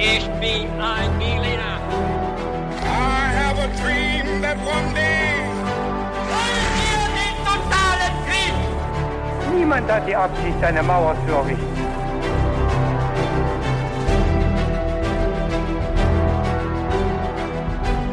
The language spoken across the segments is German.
Ich bin ein Berliner. I have a dream that one day. Wollen wir den totalen Krieg? Niemand hat die Absicht, eine Mauer zu errichten.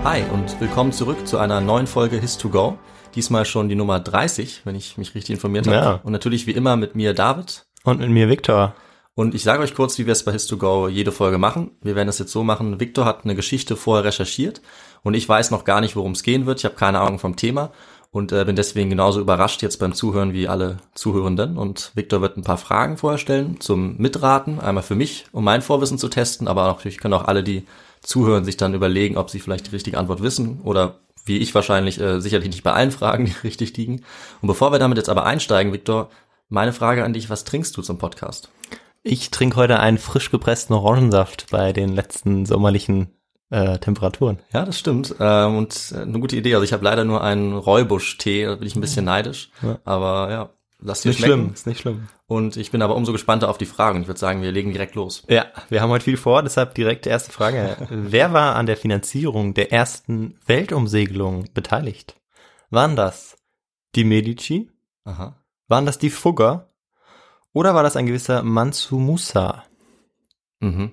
Hi und willkommen zurück zu einer neuen Folge His2Go. Diesmal schon die Nummer 30, wenn ich mich richtig informiert habe. Ja. Und natürlich wie immer mit mir David. Und mit mir Viktor. Und ich sage euch kurz, wie wir es bei His2Go jede Folge machen. Wir werden es jetzt so machen, Victor hat eine Geschichte vorher recherchiert und ich weiß noch gar nicht, worum es gehen wird. Ich habe keine Ahnung vom Thema und äh, bin deswegen genauso überrascht jetzt beim Zuhören wie alle Zuhörenden. Und Victor wird ein paar Fragen vorher stellen zum Mitraten. Einmal für mich, um mein Vorwissen zu testen, aber natürlich können auch alle, die zuhören, sich dann überlegen, ob sie vielleicht die richtige Antwort wissen oder wie ich wahrscheinlich äh, sicherlich nicht bei allen Fragen, die richtig liegen. Und bevor wir damit jetzt aber einsteigen, Victor, meine Frage an dich, was trinkst du zum Podcast? Ich trinke heute einen frisch gepressten Orangensaft bei den letzten sommerlichen äh, Temperaturen. Ja, das stimmt. Ähm, und äh, eine gute Idee. Also ich habe leider nur einen Räubusch-Tee, da bin ich ein bisschen neidisch. Ja. Aber ja, lass dir Nicht schmecken. schlimm, ist nicht schlimm. Und ich bin aber umso gespannter auf die Fragen. Ich würde sagen, wir legen direkt los. Ja, wir haben heute viel vor, deshalb direkt die erste Frage. Wer war an der Finanzierung der ersten Weltumsegelung beteiligt? Waren das die Medici? Aha. Waren das die Fugger? Oder war das ein gewisser Mansu Musa? Mhm.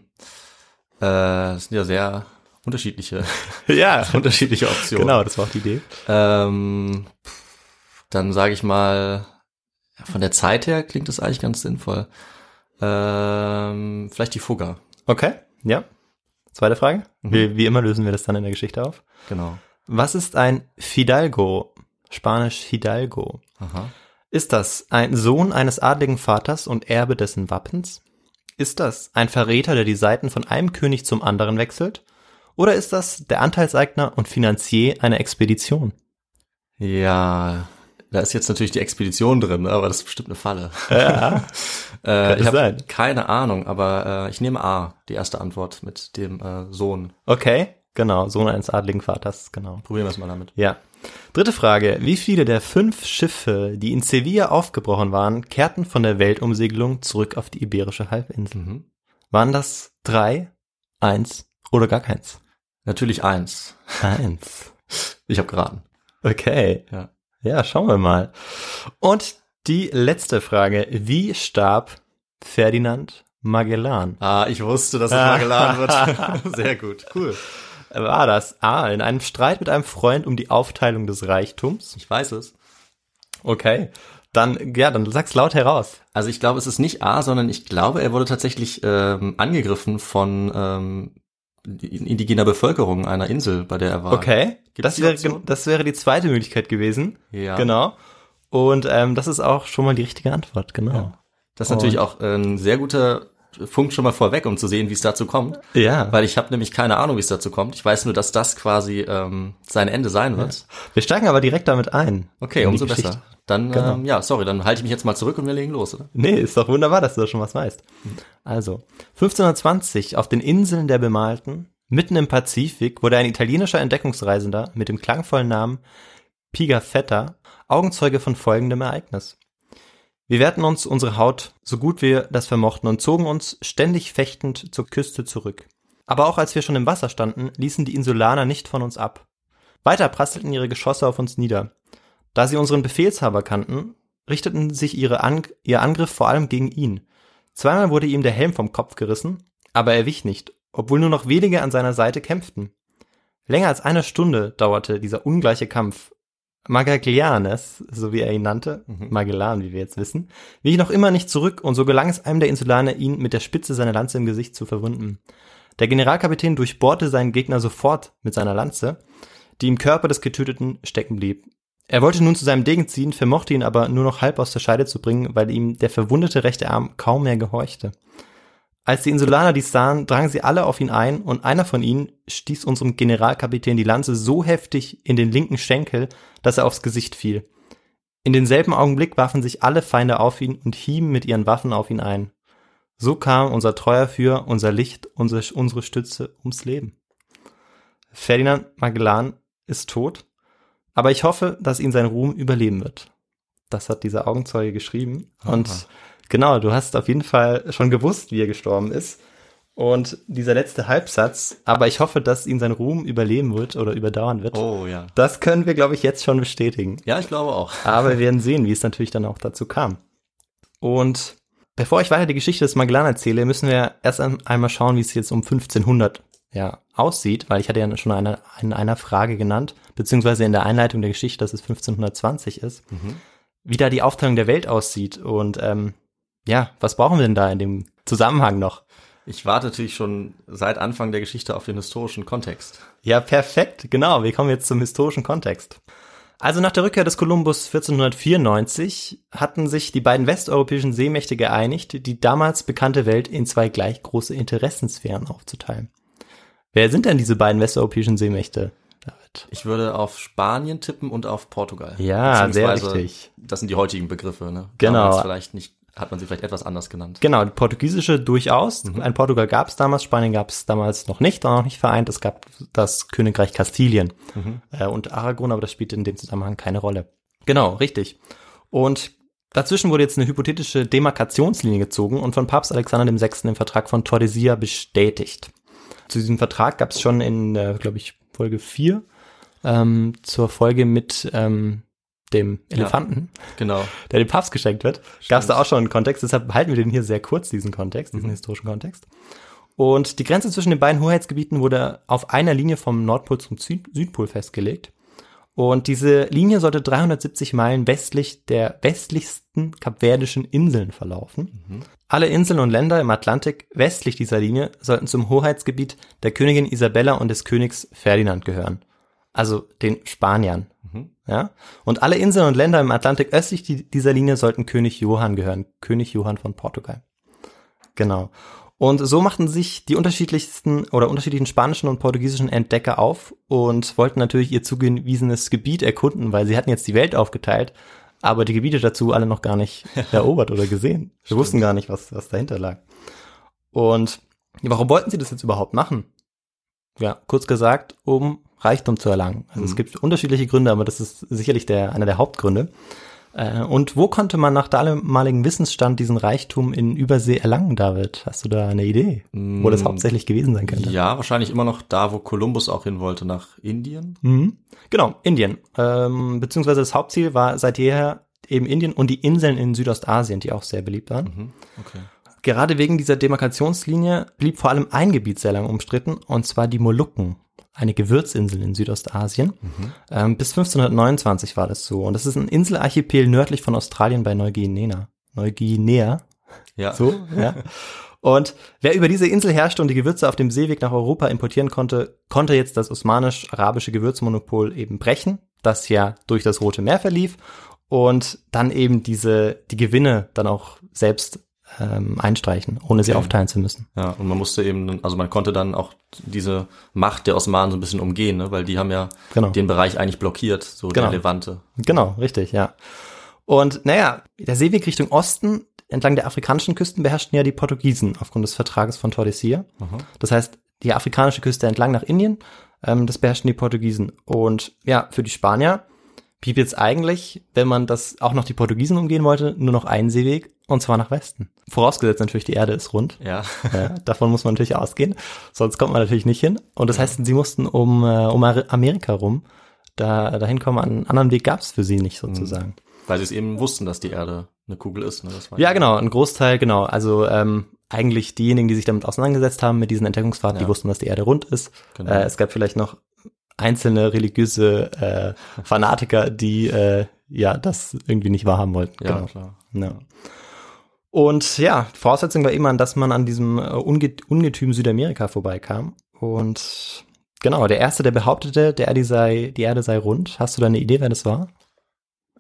Äh, das sind ja sehr unterschiedliche, Ja, unterschiedliche Optionen. genau, das war auch die Idee. Ähm, dann sage ich mal, von der Zeit her klingt das eigentlich ganz sinnvoll. Ähm, vielleicht die Fugger. Okay, ja. Zweite Frage. Mhm. Wie, wie immer lösen wir das dann in der Geschichte auf. Genau. Was ist ein Fidalgo? Spanisch Hidalgo. Aha. Ist das ein Sohn eines adligen Vaters und Erbe dessen Wappens? Ist das ein Verräter, der die Seiten von einem König zum anderen wechselt? Oder ist das der Anteilseigner und Finanzier einer Expedition? Ja, da ist jetzt natürlich die Expedition drin, aber das ist bestimmt eine Falle. Ja. äh, ich habe keine Ahnung, aber äh, ich nehme A, die erste Antwort mit dem äh, Sohn. Okay, genau, Sohn eines adligen Vaters, genau. Probieren wir es mal damit. Ja. Dritte Frage. Wie viele der fünf Schiffe, die in Sevilla aufgebrochen waren, kehrten von der Weltumsegelung zurück auf die Iberische Halbinsel? Mhm. Waren das drei, eins oder gar keins? Natürlich eins. Eins. Ich habe geraten. Okay. Ja. Ja, schauen wir mal. Und die letzte Frage. Wie starb Ferdinand Magellan? Ah, ich wusste, dass es mal geladen wird. Sehr gut. Cool. War das A. In einem Streit mit einem Freund um die Aufteilung des Reichtums? Ich weiß es. Okay. Dann, ja, dann sag's laut heraus. Also ich glaube, es ist nicht A, sondern ich glaube, er wurde tatsächlich ähm, angegriffen von ähm, indigener Bevölkerung einer Insel, bei der er war. Okay. Gibt's Das wäre, das wäre die zweite Möglichkeit gewesen. Ja. Genau. Und ähm, das ist auch schon mal die richtige Antwort, genau. Ja. Das ist natürlich auch ein sehr guter Punkt schon mal vorweg, um zu sehen, wie es dazu kommt. Ja. Weil ich habe nämlich keine Ahnung, wie es dazu kommt. Ich weiß nur, dass das quasi ähm, sein Ende sein wird. Wir steigen aber direkt damit ein. Okay, umso Geschichte. besser. Dann, Genau. ähm, ja, sorry, dann halte ich mich jetzt mal zurück und wir legen los, oder? Nee, ist doch wunderbar, dass du da schon was weißt. Also, 1520 auf den Inseln der Bemalten, mitten im Pazifik, wurde ein italienischer Entdeckungsreisender mit dem klangvollen Namen Pigafetta Augenzeuge von folgendem Ereignis. Wir wehrten uns unsere Haut so gut wir das vermochten und zogen uns ständig fechtend zur Küste zurück. Aber auch als wir schon im Wasser standen, ließen die Insulaner nicht von uns ab. Weiter prasselten ihre Geschosse auf uns nieder. Da sie unseren Befehlshaber kannten, richteten sich ihre Ang ihr Angriff vor allem gegen ihn. Zweimal wurde ihm der Helm vom Kopf gerissen, aber er wich nicht, obwohl nur noch wenige an seiner Seite kämpften. Länger als eine Stunde dauerte dieser ungleiche Kampf. Magaglianes, so wie er ihn nannte, Magellan, wie wir jetzt wissen, wich noch immer nicht zurück und so gelang es einem der Insulaner, ihn mit der Spitze seiner Lanze im Gesicht zu verwunden. Der Generalkapitän durchbohrte seinen Gegner sofort mit seiner Lanze, die im Körper des Getöteten stecken blieb. Er wollte nun zu seinem Degen ziehen, vermochte ihn aber nur noch halb aus der Scheide zu bringen, weil ihm der verwundete rechte Arm kaum mehr gehorchte. Als die Insulaner dies sahen, drangen sie alle auf ihn ein und einer von ihnen stieß unserem Generalkapitän die Lanze so heftig in den linken Schenkel, dass er aufs Gesicht fiel. In denselben Augenblick warfen sich alle Feinde auf ihn und hieben mit ihren Waffen auf ihn ein. So kam unser treuer Führer, unser Licht, unsere, unsere Stütze ums Leben. Ferdinand Magellan ist tot, aber ich hoffe, dass ihn sein Ruhm überleben wird. Das hat dieser Augenzeuge geschrieben. Und Aha. Genau, du hast auf jeden Fall schon gewusst, wie er gestorben ist. Und dieser letzte Halbsatz, aber ich hoffe, dass ihn sein Ruhm überleben wird oder überdauern wird. Oh ja. Das können wir, glaube ich, jetzt schon bestätigen. Ja, ich glaube auch. Aber wir werden sehen, wie es natürlich dann auch dazu kam. Und bevor ich weiter die Geschichte des Magellan erzähle, müssen wir erst einmal schauen, wie es jetzt um 1500 ja, aussieht, weil ich hatte ja schon eine, in einer Frage genannt, beziehungsweise in der Einleitung der Geschichte, dass es 1520 ist, Mhm. wie da die Aufteilung der Welt aussieht und ähm, ja, was brauchen wir denn da in dem Zusammenhang noch? Ich warte natürlich schon seit Anfang der Geschichte auf den historischen Kontext. Ja, perfekt, genau. Wir kommen jetzt zum historischen Kontext. Also nach der Rückkehr des Kolumbus 1494 hatten sich die beiden westeuropäischen Seemächte geeinigt, die damals bekannte Welt in zwei gleich große Interessensphären aufzuteilen. Wer sind denn diese beiden westeuropäischen Seemächte, David? Ich würde auf Spanien tippen und auf Portugal. Ja, sehr richtig. Das sind die heutigen Begriffe, ne? Genau. Damals vielleicht nicht, hat man sie vielleicht etwas anders genannt. Genau, die portugiesische durchaus. Ein Portugal gab es damals, Spanien gab es damals noch nicht, war noch nicht vereint. Es gab das Königreich Kastilien äh, und Aragon, aber das spielte in dem Zusammenhang keine Rolle. Genau, richtig. Und dazwischen wurde jetzt eine hypothetische Demarkationslinie gezogen und von Papst Alexander VI. im Vertrag von Tordesillas bestätigt. Zu diesem Vertrag gab es schon in, äh, glaube ich, Folge 4 ähm, zur Folge mit ähm, dem Elefanten Genau. der dem Papst geschenkt wird. Gab es da auch schon einen Kontext, deshalb halten wir den hier sehr kurz, diesen Kontext, diesen historischen Kontext. Und die Grenze zwischen den beiden Hoheitsgebieten wurde auf einer Linie vom Nordpol zum Süd Südpol festgelegt. Und diese Linie sollte 370 Meilen westlich der westlichsten kapverdischen Inseln verlaufen. Alle Inseln und Länder im Atlantik westlich dieser Linie sollten zum Hoheitsgebiet der Königin Isabella und des Königs Ferdinand gehören. Also den Spaniern. Ja? Und alle Inseln und Länder im Atlantik östlich die- dieser Linie sollten König Johann gehören. König Johann von Portugal. Genau. Und so machten sich die unterschiedlichsten oder unterschiedlichen spanischen und portugiesischen Entdecker auf und wollten natürlich ihr zugewiesenes Gebiet erkunden, weil sie hatten jetzt die Welt aufgeteilt, aber die Gebiete dazu alle noch gar nicht erobert oder gesehen. Wir wussten gar nicht, was, was dahinter lag. Und warum wollten sie das jetzt überhaupt machen? Ja, kurz gesagt, um Reichtum zu erlangen. Also es gibt unterschiedliche Gründe, aber das ist sicherlich der, einer der Hauptgründe. Äh, Und wo konnte man nach damaligem Wissensstand diesen Reichtum in Übersee erlangen, David? Hast du da eine Idee, wo das hauptsächlich gewesen sein könnte? Ja, wahrscheinlich immer noch da, wo Kolumbus auch hin wollte, nach Indien. Mhm. Genau, Indien. Ähm, beziehungsweise das Hauptziel war seit jeher eben Indien und die Inseln in Südostasien, die auch sehr beliebt waren. Mhm. Okay. Gerade wegen dieser Demarkationslinie blieb vor allem ein Gebiet sehr lange umstritten, und zwar die Molukken, eine Gewürzinsel in Südostasien. Ähm, bis 1529 war das so. Und das ist ein Inselarchipel nördlich von Australien bei Neuguinea. Neuguinea, Ja. so, ja. Und wer über diese Insel herrschte und die Gewürze auf dem Seeweg nach Europa importieren konnte, konnte jetzt das osmanisch-arabische Gewürzmonopol eben brechen, das ja durch das Rote Meer verlief und dann eben diese, die Gewinne dann auch selbst ähm, einstreichen, ohne sie Okay. aufteilen zu müssen. Ja, und man musste eben, also man konnte dann auch diese Macht der Osmanen so ein bisschen umgehen, ne? weil die haben ja Genau. den Bereich eigentlich blockiert, so Genau. der Levante. Genau, richtig, ja. Und naja, der Seeweg Richtung Osten entlang der afrikanischen Küsten beherrschten ja die Portugiesen aufgrund des Vertrages von Tordesillas. Das heißt, die afrikanische Küste entlang nach Indien, ähm, das beherrschten die Portugiesen. Und ja, für die Spanier blieb jetzt eigentlich, wenn man das auch noch die Portugiesen umgehen wollte, nur noch ein Seeweg, und zwar nach Westen. Vorausgesetzt natürlich, die Erde ist rund. Ja. Ja, davon muss man natürlich ausgehen, sonst kommt man natürlich nicht hin. Und das heißt, sie mussten um, äh, um Amerika rum, da dahin kommen, einen anderen Weg gab es für sie nicht sozusagen. Weil sie es eben wussten, dass die Erde eine Kugel ist. Ne? War Ja, genau, ein Großteil, genau. Also ähm, eigentlich diejenigen, die sich damit auseinandergesetzt haben, mit diesen Entdeckungsfahrten, die Ja. wussten, dass die Erde rund ist. Genau. Äh, es gab vielleicht noch einzelne religiöse äh, Fanatiker, die äh, ja das irgendwie nicht wahrhaben wollten. Ja, genau. klar. Ja. Und ja, Voraussetzung war immer, dass man an diesem äh, Unge Ungetüm Südamerika vorbeikam. Und genau, der Erste, der behauptete, der Erde sei, die Erde sei rund. Hast du da eine Idee, wer das war?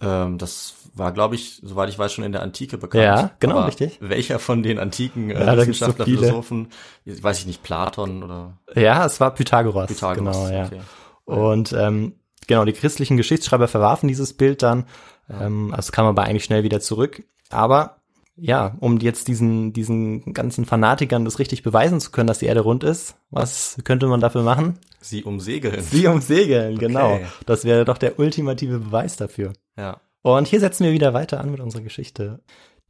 Ähm, das war, glaube ich, soweit ich weiß, schon in der Antike bekannt. Ja, genau, Aber richtig. Welcher von den antiken äh, Ja, so Wissenschaftler, viele. Philosophen, weiß ich nicht, Platon oder Ja, es war Pythagoras. Pythagoras? Genau, ja. Okay. Und ähm, genau, die christlichen Geschichtsschreiber verwarfen dieses Bild dann. Ähm, also kam aber eigentlich schnell wieder zurück. Aber ja, um jetzt diesen, diesen ganzen Fanatikern das richtig beweisen zu können, dass die Erde rund ist, was könnte man dafür machen? Sie umsegeln. Sie umsegeln, genau. Okay. Das wäre doch der ultimative Beweis dafür. Ja. Und hier setzen wir wieder weiter an mit unserer Geschichte.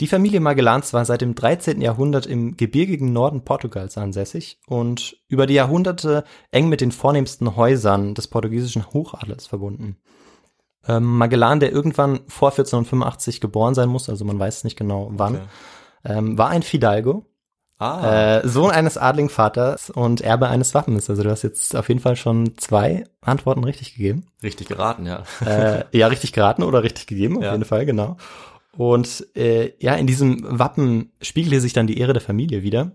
Die Familie Magellans war seit dem 13. Jahrhundert im gebirgigen Norden Portugals ansässig und über die Jahrhunderte eng mit den vornehmsten Häusern des portugiesischen Hochadels verbunden. Ähm, Magellan, der irgendwann vor 1485 geboren sein muss, also man weiß nicht genau wann, Okay. ähm, war ein Fidalgo, Ah, äh, Sohn eines Adlingvaters und Erbe eines Wappens. Also du hast jetzt auf jeden Fall schon zwei Antworten richtig gegeben. richtig geraten, ja. äh, ja, richtig geraten oder richtig gegeben, auf Ja. jeden Fall, genau. Und äh, ja, in diesem Wappen spiegelte sich dann die Ehre der Familie wieder.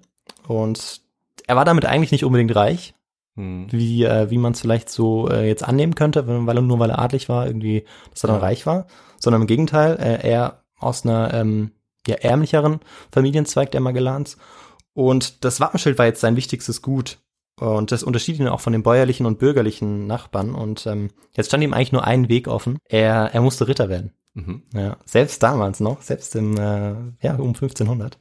Und er war damit eigentlich nicht unbedingt reich, Hm. wie, äh, wie man es vielleicht so äh, jetzt annehmen könnte, wenn- weil er nur weil er adlig war, irgendwie, dass er dann Ja. reich war, sondern im Gegenteil, äh, er aus einer ähm, ja, ärmlicheren Familienzweig der Magellans. Und das Wappenschild war jetzt sein wichtigstes Gut. Und das unterschied ihn auch von den bäuerlichen und bürgerlichen Nachbarn. Und ähm, jetzt stand ihm eigentlich nur ein Weg offen. Er, er musste Ritter werden. Mhm. Ja, selbst damals noch, selbst im, äh, ja, um 1500.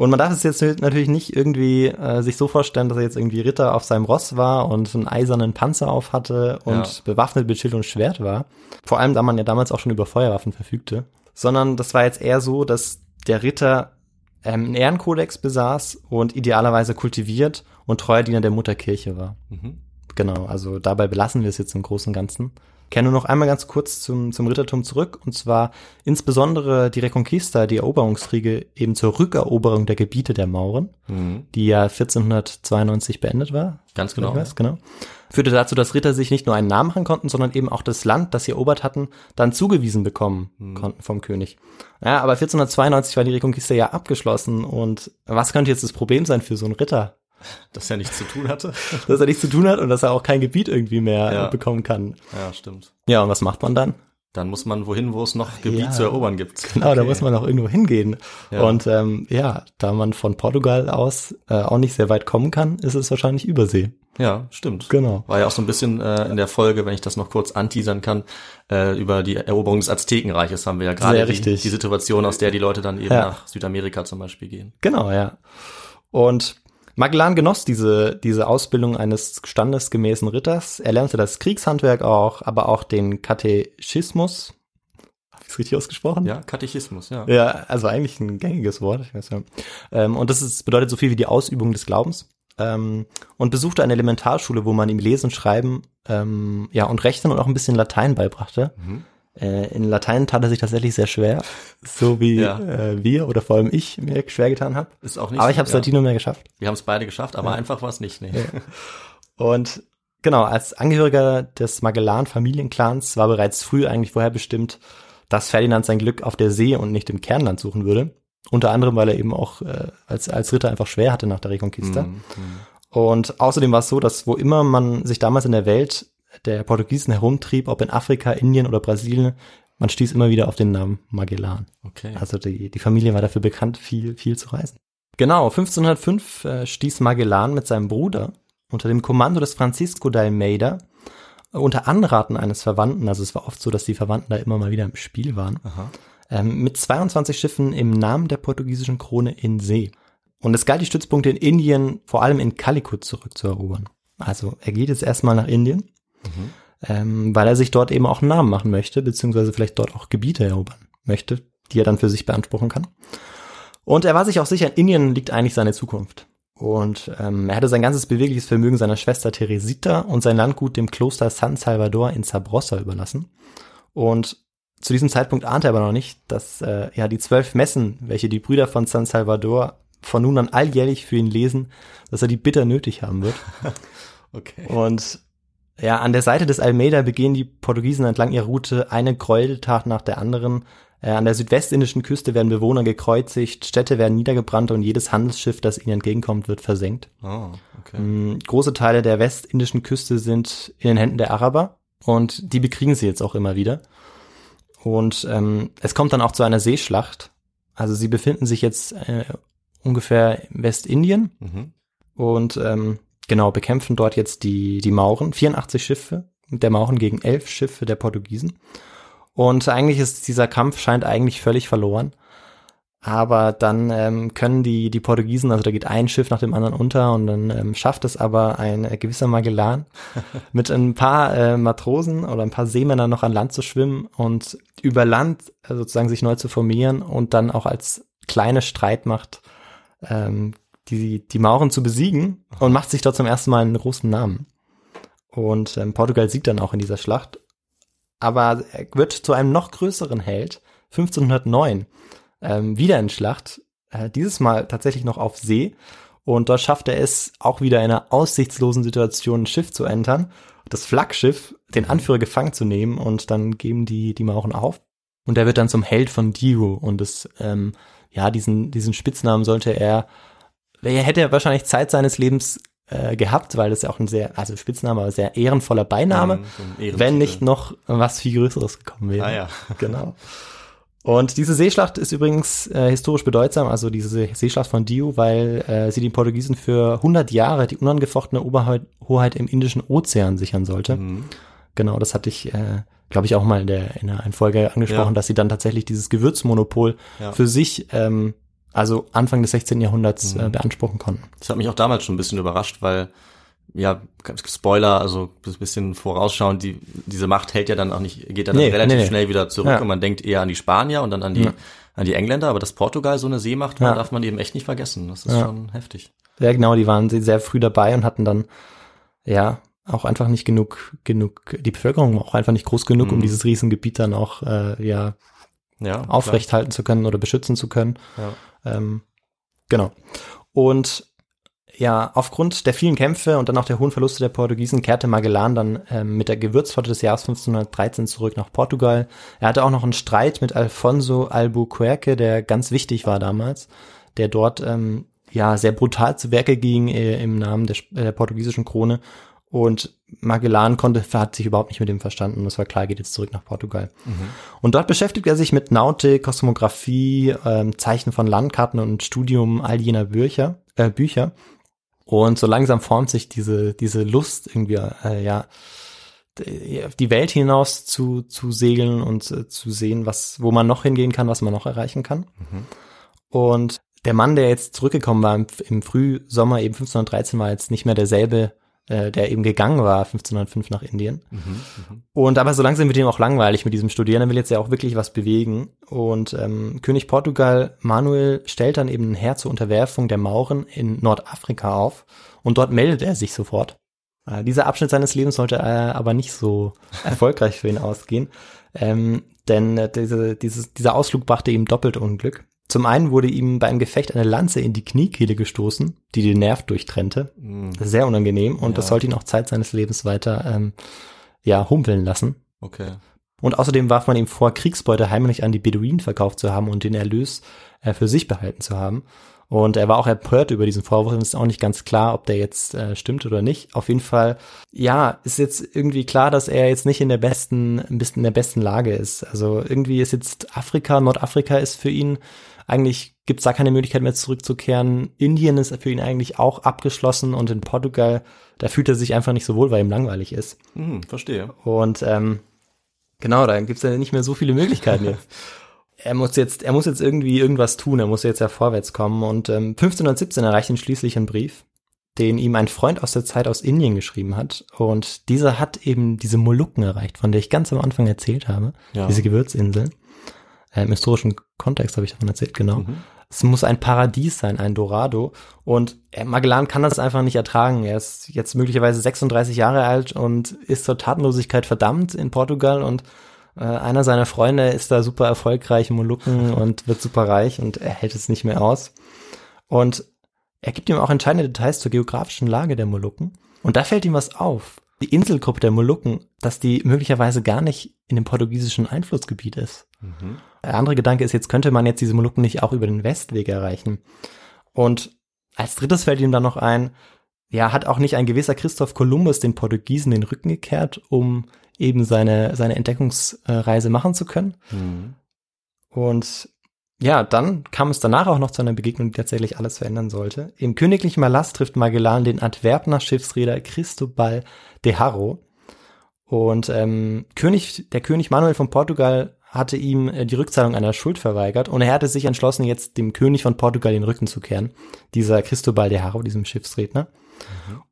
Und man darf es jetzt natürlich nicht irgendwie äh, sich so vorstellen, dass er jetzt irgendwie Ritter auf seinem Ross war und einen eisernen Panzer auf hatte und Ja. bewaffnet mit Schild und Schwert war. Vor allem, da man ja damals auch schon über Feuerwaffen verfügte. Sondern das war jetzt eher so, dass der Ritter ähm, einen Ehrenkodex besaß und idealerweise kultiviert und treuer Diener der Mutterkirche war. Mhm. Genau, also dabei belassen wir es jetzt im Großen und Ganzen. Kehre nur noch einmal ganz kurz zum, zum Rittertum zurück, und zwar insbesondere die Reconquista, die Eroberungskriege eben zur Rückeroberung der Gebiete der Mauren, Mhm. die ja 1492 beendet war. Ganz genau. Weiß, genau. Führte dazu, dass Ritter sich nicht nur einen Namen machen konnten, sondern eben auch das Land, das sie erobert hatten, dann zugewiesen bekommen konnten vom König. Ja, aber 1492 war die Reconquista ja abgeschlossen und was könnte jetzt das Problem sein für so einen Ritter? Dass er nichts zu tun hatte. Dass er nichts zu tun hat und dass er auch kein Gebiet irgendwie mehr Ja. bekommen kann. ja, stimmt. Ja, und was macht man dann? Dann muss man wohin, wo es noch Gebiet Ja. zu erobern gibt. Genau, da Okay. muss man auch irgendwo hingehen. Ja. Und ähm, ja, da man von Portugal aus äh, auch nicht sehr weit kommen kann, ist es wahrscheinlich Übersee. Ja, stimmt. Genau. War ja auch so ein bisschen äh, in der Folge, wenn ich das noch kurz anteasern kann, äh, über die Eroberung des Aztekenreiches haben wir ja gerade die, die Situation, aus der die Leute dann eben Ja. nach Südamerika zum Beispiel gehen. Genau, ja. Und Magellan genoss diese, diese Ausbildung eines standesgemäßen Ritters. Er lernte das Kriegshandwerk auch, aber auch den Katechismus. Habe ich es richtig ausgesprochen? Ja, Katechismus, ja. Ja, also eigentlich ein gängiges Wort. Ich weiß ja. ähm, und das ist, bedeutet so viel wie die Ausübung des Glaubens. Ähm, und besuchte eine Elementarschule, wo man ihm Lesen, Schreiben, ähm, ja und Rechnen und auch ein bisschen Latein beibrachte. Mhm. Äh, in Latein tat er sich tatsächlich sehr schwer, so wie Ja. äh, wir oder vor allem ich mir schwer getan habe. Ist auch nicht Aber ich habe es ja. nur mehr geschafft. Wir haben es beide geschafft, aber einfach war es nicht. Nee. Und genau, als Angehöriger des Magellan-Familienclans war bereits früh eigentlich vorher bestimmt, dass Ferdinand sein Glück auf der See und nicht im Kernland suchen würde. Unter anderem, weil er eben auch äh, als, als Ritter einfach schwer hatte nach der Reconquista. Mhm. Und außerdem war es so, dass wo immer man sich damals in der Welt der Portugiesen herumtrieb, ob in Afrika, Indien oder Brasilien, man stieß immer wieder auf den Namen Magellan. Okay. Also die, die Familie war dafür bekannt, viel, viel zu reisen. Genau, 1505 äh, stieß Magellan mit seinem Bruder unter dem Kommando des Francisco de Almeida äh, unter Anraten eines Verwandten, also es war oft so, dass die Verwandten da immer mal wieder im Spiel waren, ähm, mit 22 Schiffen im Namen der portugiesischen Krone in See. Und es galt, die Stützpunkte in Indien, vor allem in Calicut, zurückzuerobern. Also er geht jetzt erstmal nach Indien, ähm, weil er sich dort eben auch einen Namen machen möchte, beziehungsweise vielleicht dort auch Gebiete erobern möchte, die er dann für sich beanspruchen kann. Und er war sich auch sicher, in Indien liegt eigentlich seine Zukunft. Und ähm, er hatte sein ganzes bewegliches Vermögen seiner Schwester Teresita und sein Landgut dem Kloster San Salvador in Sabrosa überlassen. Und zu diesem Zeitpunkt ahnte er aber noch nicht, dass äh, ja die zwölf Messen, welche die Brüder von San Salvador von nun an alljährlich für ihn lesen, dass er die bitter nötig haben wird. Okay. Und ja, an der Seite des Almeida begehen die Portugiesen entlang ihrer Route eine Gräueltat nach der anderen. Äh, an der südwestindischen Küste werden Bewohner gekreuzigt, Städte werden niedergebrannt und jedes Handelsschiff, das ihnen entgegenkommt, wird versenkt. Oh, okay. Mm, Große Teile der westindischen Küste sind in den Händen der Araber und die bekriegen sie jetzt auch immer wieder. Und ähm, es kommt dann auch zu einer Seeschlacht. Also sie befinden sich jetzt äh, ungefähr in Westindien Mhm. und ähm, genau bekämpfen dort jetzt die die Mauren, 84 Schiffe der Mauren gegen elf Schiffe der Portugiesen. Und eigentlich ist dieser Kampf scheint eigentlich völlig verloren. Aber dann ähm, können die die Portugiesen, also da geht ein Schiff nach dem anderen unter und dann ähm, schafft es aber ein äh, gewisser Magellan mit ein paar äh, Matrosen oder ein paar Seemännern noch an Land zu schwimmen und über Land äh, sozusagen sich neu zu formieren und dann auch als kleine Streitmacht, ähm, die, die Mauren zu besiegen und macht sich dort zum ersten Mal einen großen Namen. Und ähm, Portugal siegt dann auch in dieser Schlacht. Aber er wird zu einem noch größeren Held 1509 ähm, wieder in Schlacht, äh, dieses Mal tatsächlich noch auf See. Und dort schafft er es auch wieder in einer aussichtslosen Situation ein Schiff zu entern, das Flaggschiff, den Anführer gefangen zu nehmen und dann geben die die Mauren auf. Und er wird dann zum Held von Dio und das, ähm, ja, diesen, diesen Spitznamen sollte er, er hätte wahrscheinlich Zeit seines Lebens äh, gehabt, weil das ja auch ein sehr, also Spitzname, aber sehr ehrenvoller Beiname, Ja, so wenn nicht noch was viel Größeres gekommen wäre. Ah ja. Genau. Und diese Seeschlacht ist übrigens äh, historisch bedeutsam, also diese Seeschlacht von Dio, weil äh, sie den Portugiesen für 100 Jahre die unangefochtene Oberhoheit im Indischen Ozean sichern sollte. Mhm. Genau, das hatte ich, äh, glaube ich, auch mal in der in einer Folge angesprochen, Ja. dass sie dann tatsächlich dieses Gewürzmonopol Ja. für sich, ähm, also Anfang des 16. Jahrhunderts Mhm. äh, beanspruchen konnten. Das hat mich auch damals schon ein bisschen überrascht, weil, ja, Spoiler, also ein bisschen vorausschauen, die, diese Macht hält ja dann auch nicht, geht ja dann Nee, relativ nee, nee. schnell wieder zurück Ja. und man denkt eher an die Spanier und dann an die, Ja. an die Engländer, aber dass Portugal so eine Seemacht war, Ja. darf man eben echt nicht vergessen. Das ist schon heftig. Ja, genau, die waren sehr früh dabei und hatten dann, ja, auch einfach nicht genug, genug, die Bevölkerung war auch einfach nicht groß genug, um Mhm. dieses Riesengebiet dann auch, äh, ja, Ja. aufrecht halten zu können oder beschützen zu können. Ja. Ähm, genau. Und ja, aufgrund der vielen Kämpfe und dann auch der hohen Verluste der Portugiesen kehrte Magellan dann ähm, mit der Gewürzflotte des Jahres 1513 zurück nach Portugal. Er hatte auch noch einen Streit mit Alfonso Albuquerque, der ganz wichtig war damals, der dort ähm, ja sehr brutal zu Werke ging äh, im Namen der, der portugiesischen Krone. Und Magellan konnte, hat sich überhaupt nicht mit dem verstanden. Es war klar, geht jetzt zurück nach Portugal. Und dort beschäftigt er sich mit Nautik, Kosmographie, ähm, Zeichen von Landkarten und Studium all jener Bücher. Äh, Bücher. Und so langsam formt sich diese, diese Lust irgendwie, äh, ja, auf die Welt hinaus zu, zu segeln und äh, zu sehen, was, wo man noch hingehen kann, was man noch erreichen kann. Und der Mann, der jetzt zurückgekommen war im, im Frühsommer eben 1513, war jetzt nicht mehr derselbe, äh, der eben gegangen war 1505 nach Indien. Und aber so langsam wird ihm auch langweilig mit diesem Studieren. Er will jetzt ja auch wirklich was bewegen. Und ähm, König Portugal Manuel stellt dann eben ein Heer zur Unterwerfung der Mauren in Nordafrika auf. Und dort meldet er sich sofort. Äh, dieser Abschnitt seines Lebens sollte äh, aber nicht so erfolgreich für ihn ausgehen. Ähm, denn äh, diese, dieses, dieser Ausflug brachte ihm doppelt Unglück. Zum einen wurde ihm bei einem Gefecht eine Lanze in die Kniekehle gestoßen, die den Nerv durchtrennte. Mhm. Sehr unangenehm und das Ja. sollte ihn auch Zeit seines Lebens weiter ähm, ja, humpeln lassen. Okay. Und außerdem warf man ihm vor, Kriegsbeute heimlich an die Beduinen verkauft zu haben und den Erlös äh, für sich behalten zu haben. Und er war auch empört über diesen Vorwurf. Es ist auch nicht ganz klar, ob der jetzt äh, stimmt oder nicht. Auf jeden Fall, ja, ist jetzt irgendwie klar, dass er jetzt nicht in der besten, ein bisschen in der besten Lage ist. Also irgendwie ist jetzt Afrika, Nordafrika ist für ihn eigentlich gibt es da keine Möglichkeit mehr zurückzukehren. Indien ist für ihn eigentlich auch abgeschlossen und in Portugal, da fühlt er sich einfach nicht so wohl, weil ihm langweilig ist. Mhm, verstehe. Und ähm, genau, da gibt's ja nicht mehr so viele Möglichkeiten jetzt. er muss jetzt, er muss jetzt irgendwie irgendwas tun, er muss jetzt ja vorwärts kommen. Und ähm, 1517 erreicht ihn schließlich ein Brief, den ihm ein Freund aus der Zeit aus Indien geschrieben hat. Und dieser hat eben diese Molukken erreicht, von der ich ganz am Anfang erzählt habe, Ja. diese Gewürzinseln. Äh, Im historischen Kontext habe ich davon erzählt, genau. Mhm. Es muss ein Paradies sein, ein Dorado. Und äh, Magellan kann das einfach nicht ertragen. Er ist jetzt möglicherweise 36 Jahre alt und ist zur Tatenlosigkeit verdammt in Portugal. Und äh, einer seiner Freunde ist da super erfolgreich im Molukken und wird super reich und er hält es nicht mehr aus. Und er gibt ihm auch entscheidende Details zur geografischen Lage der Molukken. Und da fällt ihm was auf. Die Inselgruppe der Molukken, dass die möglicherweise gar nicht in dem portugiesischen Einflussgebiet ist. Mhm. Der andere Gedanke ist, jetzt könnte man jetzt diese Molukken nicht auch über den Westweg erreichen. Und als drittes fällt ihm dann noch ein, ja, hat auch nicht ein gewisser Christoph Kolumbus den Portugiesen den Rücken gekehrt, um eben seine, seine Entdeckungsreise machen zu können. Mhm. Und ja, dann kam es danach auch noch zu einer Begegnung, die tatsächlich alles verändern sollte. Im königlichen Malast trifft Magellan den Antwerpner Schiffsreeder Cristobal de Haro. Und ähm, König, der König Manuel von Portugal hatte ihm äh, die Rückzahlung einer Schuld verweigert und er hatte sich entschlossen, jetzt dem König von Portugal den Rücken zu kehren. Dieser Cristobal de Haro, diesem Schiffsredner.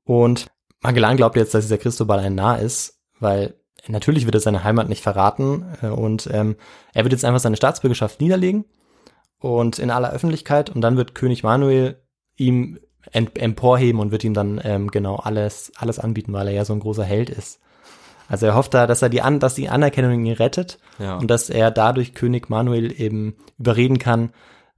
Und Magellan glaubt jetzt, dass dieser Cristobal ein Narr ist, weil natürlich wird er seine Heimat nicht verraten äh, und ähm, er wird jetzt einfach seine Staatsbürgerschaft niederlegen und in aller Öffentlichkeit und dann wird König Manuel ihm emporheben und wird ihm dann ähm, genau alles alles anbieten, weil er ja so ein großer Held ist. Also er hofft da, dass er die an, dass die Anerkennung ihn rettet Ja. und dass er dadurch König Manuel eben überreden kann,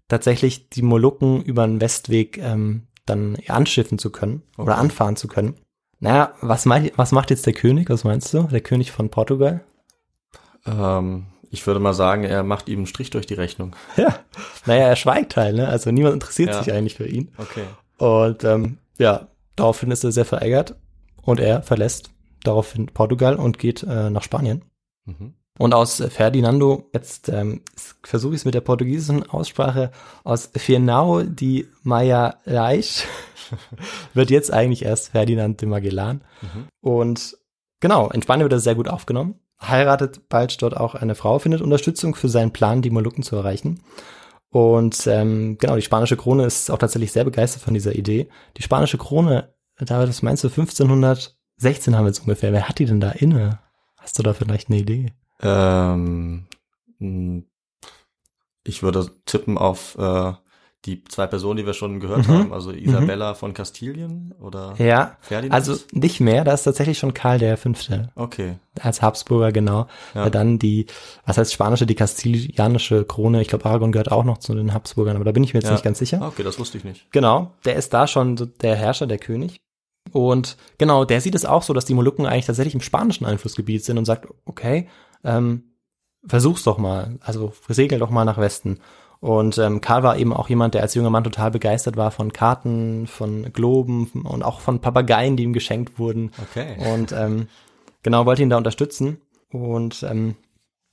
tatsächlich die Molukken über den Westweg ähm, dann anschiffen zu können oder Okay. anfahren zu können. Naja, was, mein, was macht jetzt der König? Was meinst du? Der König von Portugal? Ähm, ich würde mal sagen, er macht ihm einen Strich durch die Rechnung. Ja. Naja, er schweigt halt, ne? Also niemand interessiert Ja. sich eigentlich für ihn. Okay. Und ähm, ja, daraufhin ist er sehr verärgert und er verlässt daraufhin Portugal und geht äh, nach Spanien. Mhm. Und aus Ferdinando, jetzt ähm, versuche ich es mit der portugiesischen Aussprache, aus Fernão de Magalhães wird jetzt eigentlich erst Ferdinand de Magellan. Und genau, in Spanien wird er sehr gut aufgenommen, heiratet bald dort auch eine Frau, findet Unterstützung für seinen Plan, die Molukken zu erreichen. Und ähm, genau, die spanische Krone ist auch tatsächlich sehr begeistert von dieser Idee. Die spanische Krone, David, was meinst du, 1516 haben wir jetzt ungefähr. Wer hat die denn da inne? Hast du da vielleicht eine Idee? Ähm, ich würde tippen auf äh, die zwei Personen, die wir schon gehört Mhm. haben, also Isabella von Kastilien oder Ja, Ferdinand. also nicht mehr, da ist tatsächlich schon Karl der Fünfte okay. als Habsburger, genau. Ja. Dann die, was heißt spanische, die kastilianische Krone, ich glaube Aragon gehört auch noch zu den Habsburgern, aber da bin ich mir jetzt Ja. nicht ganz sicher. Okay, das wusste ich nicht. Genau, der ist da schon der Herrscher, der König. Und genau, der sieht es auch so, dass die Molukken eigentlich tatsächlich im spanischen Einflussgebiet sind und sagt, okay, ähm, versuch's doch mal, also segel doch mal nach Westen. Und ähm, Karl war eben auch jemand, der als junger Mann total begeistert war von Karten, von Globen und auch von Papageien, die ihm geschenkt wurden. Okay. Und ähm, genau, wollte ihn da unterstützen. Und ähm,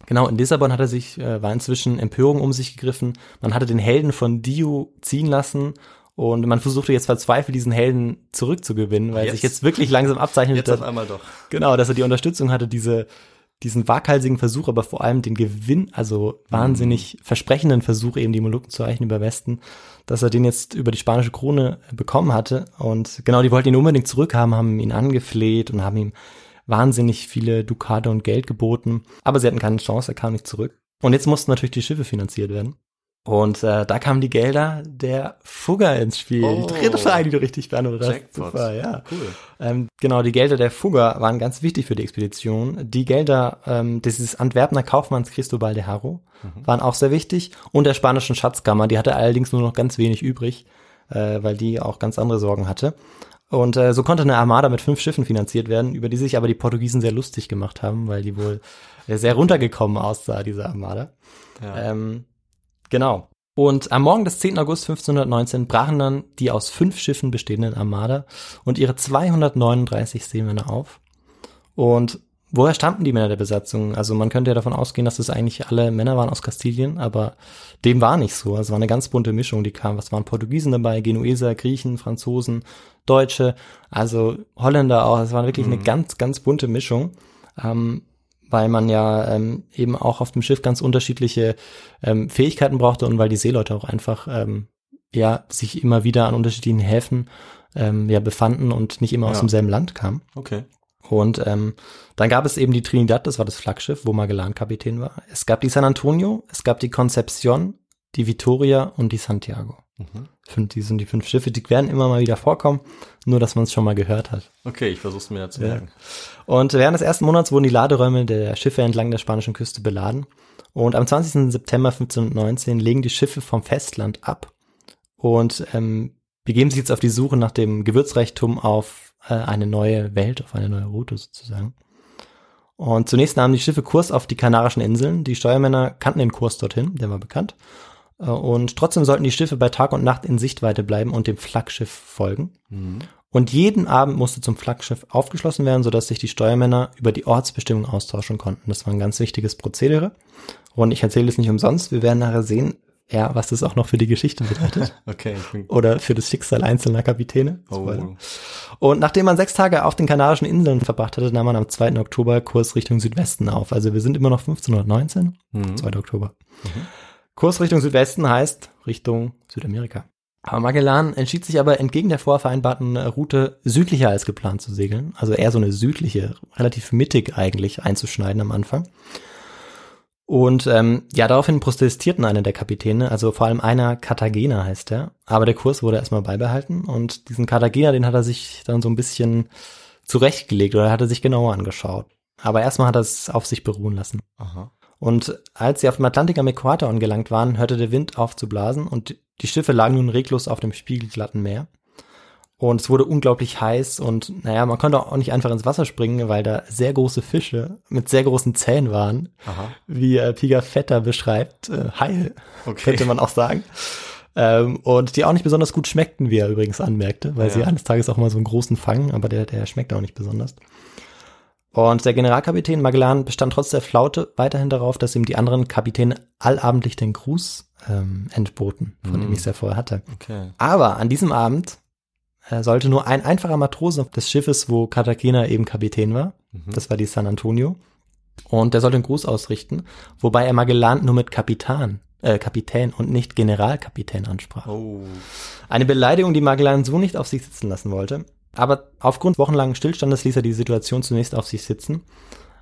genau, in Lissabon hat er sich, äh, war inzwischen Empörung um sich gegriffen. Man hatte den Helden von Dio ziehen lassen und man versuchte jetzt verzweifelt, diesen Helden zurückzugewinnen, weil Jetzt? sich jetzt wirklich langsam abzeichnet, Jetzt auf dass, einmal doch. genau, dass er die Unterstützung hatte, diese diesen waghalsigen Versuch, aber vor allem den Gewinn, also wahnsinnig versprechenden Versuch, eben die Molukken zu erreichen über Westen, dass er den jetzt über die spanische Krone bekommen hatte. Und genau, die wollten ihn unbedingt zurückhaben, haben ihn angefleht und haben ihm wahnsinnig viele Dukate und Geld geboten. Aber sie hatten keine Chance, er kam nicht zurück. Und jetzt mussten natürlich die Schiffe finanziert werden. Und äh, da kamen die Gelder der Fugger ins Spiel. Oh. Die dritte Frage, die du richtig beantwortet hast. Super, ja. Cool. Ähm, genau, die Gelder der Fugger waren ganz wichtig für die Expedition. Die Gelder ähm, dieses Antwerpener Kaufmanns Cristobal de Haro waren auch sehr wichtig. Und der spanischen Schatzkammer, die hatte allerdings nur noch ganz wenig übrig, äh, weil die auch ganz andere Sorgen hatte. Und äh, so konnte eine Armada mit fünf Schiffen finanziert werden, über die sich aber die Portugiesen sehr lustig gemacht haben, weil die wohl sehr runtergekommen aussah, diese Armada. Ja. Ähm, genau. Und am Morgen des 10. August 1519 brachen dann die aus fünf Schiffen bestehenden Armada und ihre 239 Seemänner auf. Und woher stammten die Männer der Besatzung? Also man könnte ja davon ausgehen, dass es eigentlich alle Männer waren aus Kastilien, aber dem war nicht so. Es war eine ganz bunte Mischung, die kam. Was waren Portugiesen dabei, Genueser, Griechen, Franzosen, Deutsche, also Holländer auch. Es war wirklich eine ganz, ganz bunte Mischung. Ähm, weil man ja ähm, eben auch auf dem Schiff ganz unterschiedliche ähm, Fähigkeiten brauchte und weil die Seeleute auch einfach ähm, ja sich immer wieder an unterschiedlichen Häfen ähm, ja befanden und nicht immer aus Ja. demselben Land kamen. Okay. Und ähm, dann gab es eben die Trinidad, das war das Flaggschiff, wo Magellan Kapitän war. Es gab die San Antonio, es gab die Concepcion, die Victoria und die Santiago. Mhm. Fünf, die sind die fünf Schiffe, die werden immer mal wieder vorkommen, nur dass man es schon mal gehört hat. Okay, ich versuch's mir zu Ja. merken. Und während des ersten Monats wurden die Laderäume der Schiffe entlang der spanischen Küste beladen. Und am 20. September 1519 legen die Schiffe vom Festland ab und ähm, begeben sich jetzt auf die Suche nach dem Gewürzreichtum auf äh, eine neue Welt, auf eine neue Route sozusagen. Und zunächst nahmen die Schiffe Kurs auf die Kanarischen Inseln. Die Steuermänner kannten den Kurs dorthin, der war bekannt. Äh, Und trotzdem sollten die Schiffe bei Tag und Nacht in Sichtweite bleiben und dem Flaggschiff folgen. Mhm. Und jeden Abend musste zum Flaggschiff aufgeschlossen werden, sodass sich die Steuermänner über die Ortsbestimmung austauschen konnten. Das war ein ganz wichtiges Prozedere. Und ich erzähle es nicht umsonst. Wir werden nachher sehen, ja, was das auch noch für die Geschichte bedeutet. Okay. Oder für das Schicksal einzelner Kapitäne. Oh. Und nachdem man sechs Tage auf den Kanarischen Inseln verbracht hatte, nahm man am 2. Oktober Kurs Richtung Südwesten auf. Also wir sind immer noch 1519, Mhm. 2. Oktober. Kurs Richtung Südwesten heißt Richtung Südamerika. Aber Magellan entschied sich aber entgegen der vorvereinbarten Route südlicher als geplant zu segeln. Also eher so eine südliche, relativ mittig eigentlich einzuschneiden am Anfang. Und ähm, ja, daraufhin protestierten einer der Kapitäne, also vor allem einer Cartagena heißt er, aber der Kurs wurde erstmal beibehalten und diesen Cartagena, den hat er sich dann so ein bisschen zurechtgelegt oder hat er sich genauer angeschaut. Aber erstmal hat er es auf sich beruhen lassen. Aha. Und als sie auf dem Atlantik am Äquator angelangt waren, hörte der Wind auf zu blasen und die Schiffe lagen nun reglos auf dem spiegelglatten Meer. Und es wurde unglaublich heiß und naja, man konnte auch nicht einfach ins Wasser springen, weil da sehr große Fische mit sehr großen Zähnen waren, Aha. wie äh, Pigafetta beschreibt. Äh, Haie, Okay. könnte man auch sagen. Ähm, und die auch nicht besonders gut schmeckten, wie er übrigens anmerkte, weil Ja. sie eines Tages auch mal so einen großen fangen, aber der, der schmeckt auch nicht besonders. Und der Generalkapitän Magellan bestand trotz der Flaute weiterhin darauf, dass ihm die anderen Kapitäne allabendlich den Gruß ähm, entboten, von dem ich es ja vorher hatte. Okay. Aber an diesem Abend äh, sollte nur ein einfacher Matrose des Schiffes, wo Cartagena eben Kapitän war, das war die San Antonio, und der sollte einen Gruß ausrichten, wobei er Magellan nur mit Kapitan, äh, Kapitän und nicht Generalkapitän ansprach. Oh. Eine Beleidigung, die Magellan so nicht auf sich sitzen lassen wollte. Aber aufgrund wochenlangen Stillstandes ließ er die Situation zunächst auf sich sitzen.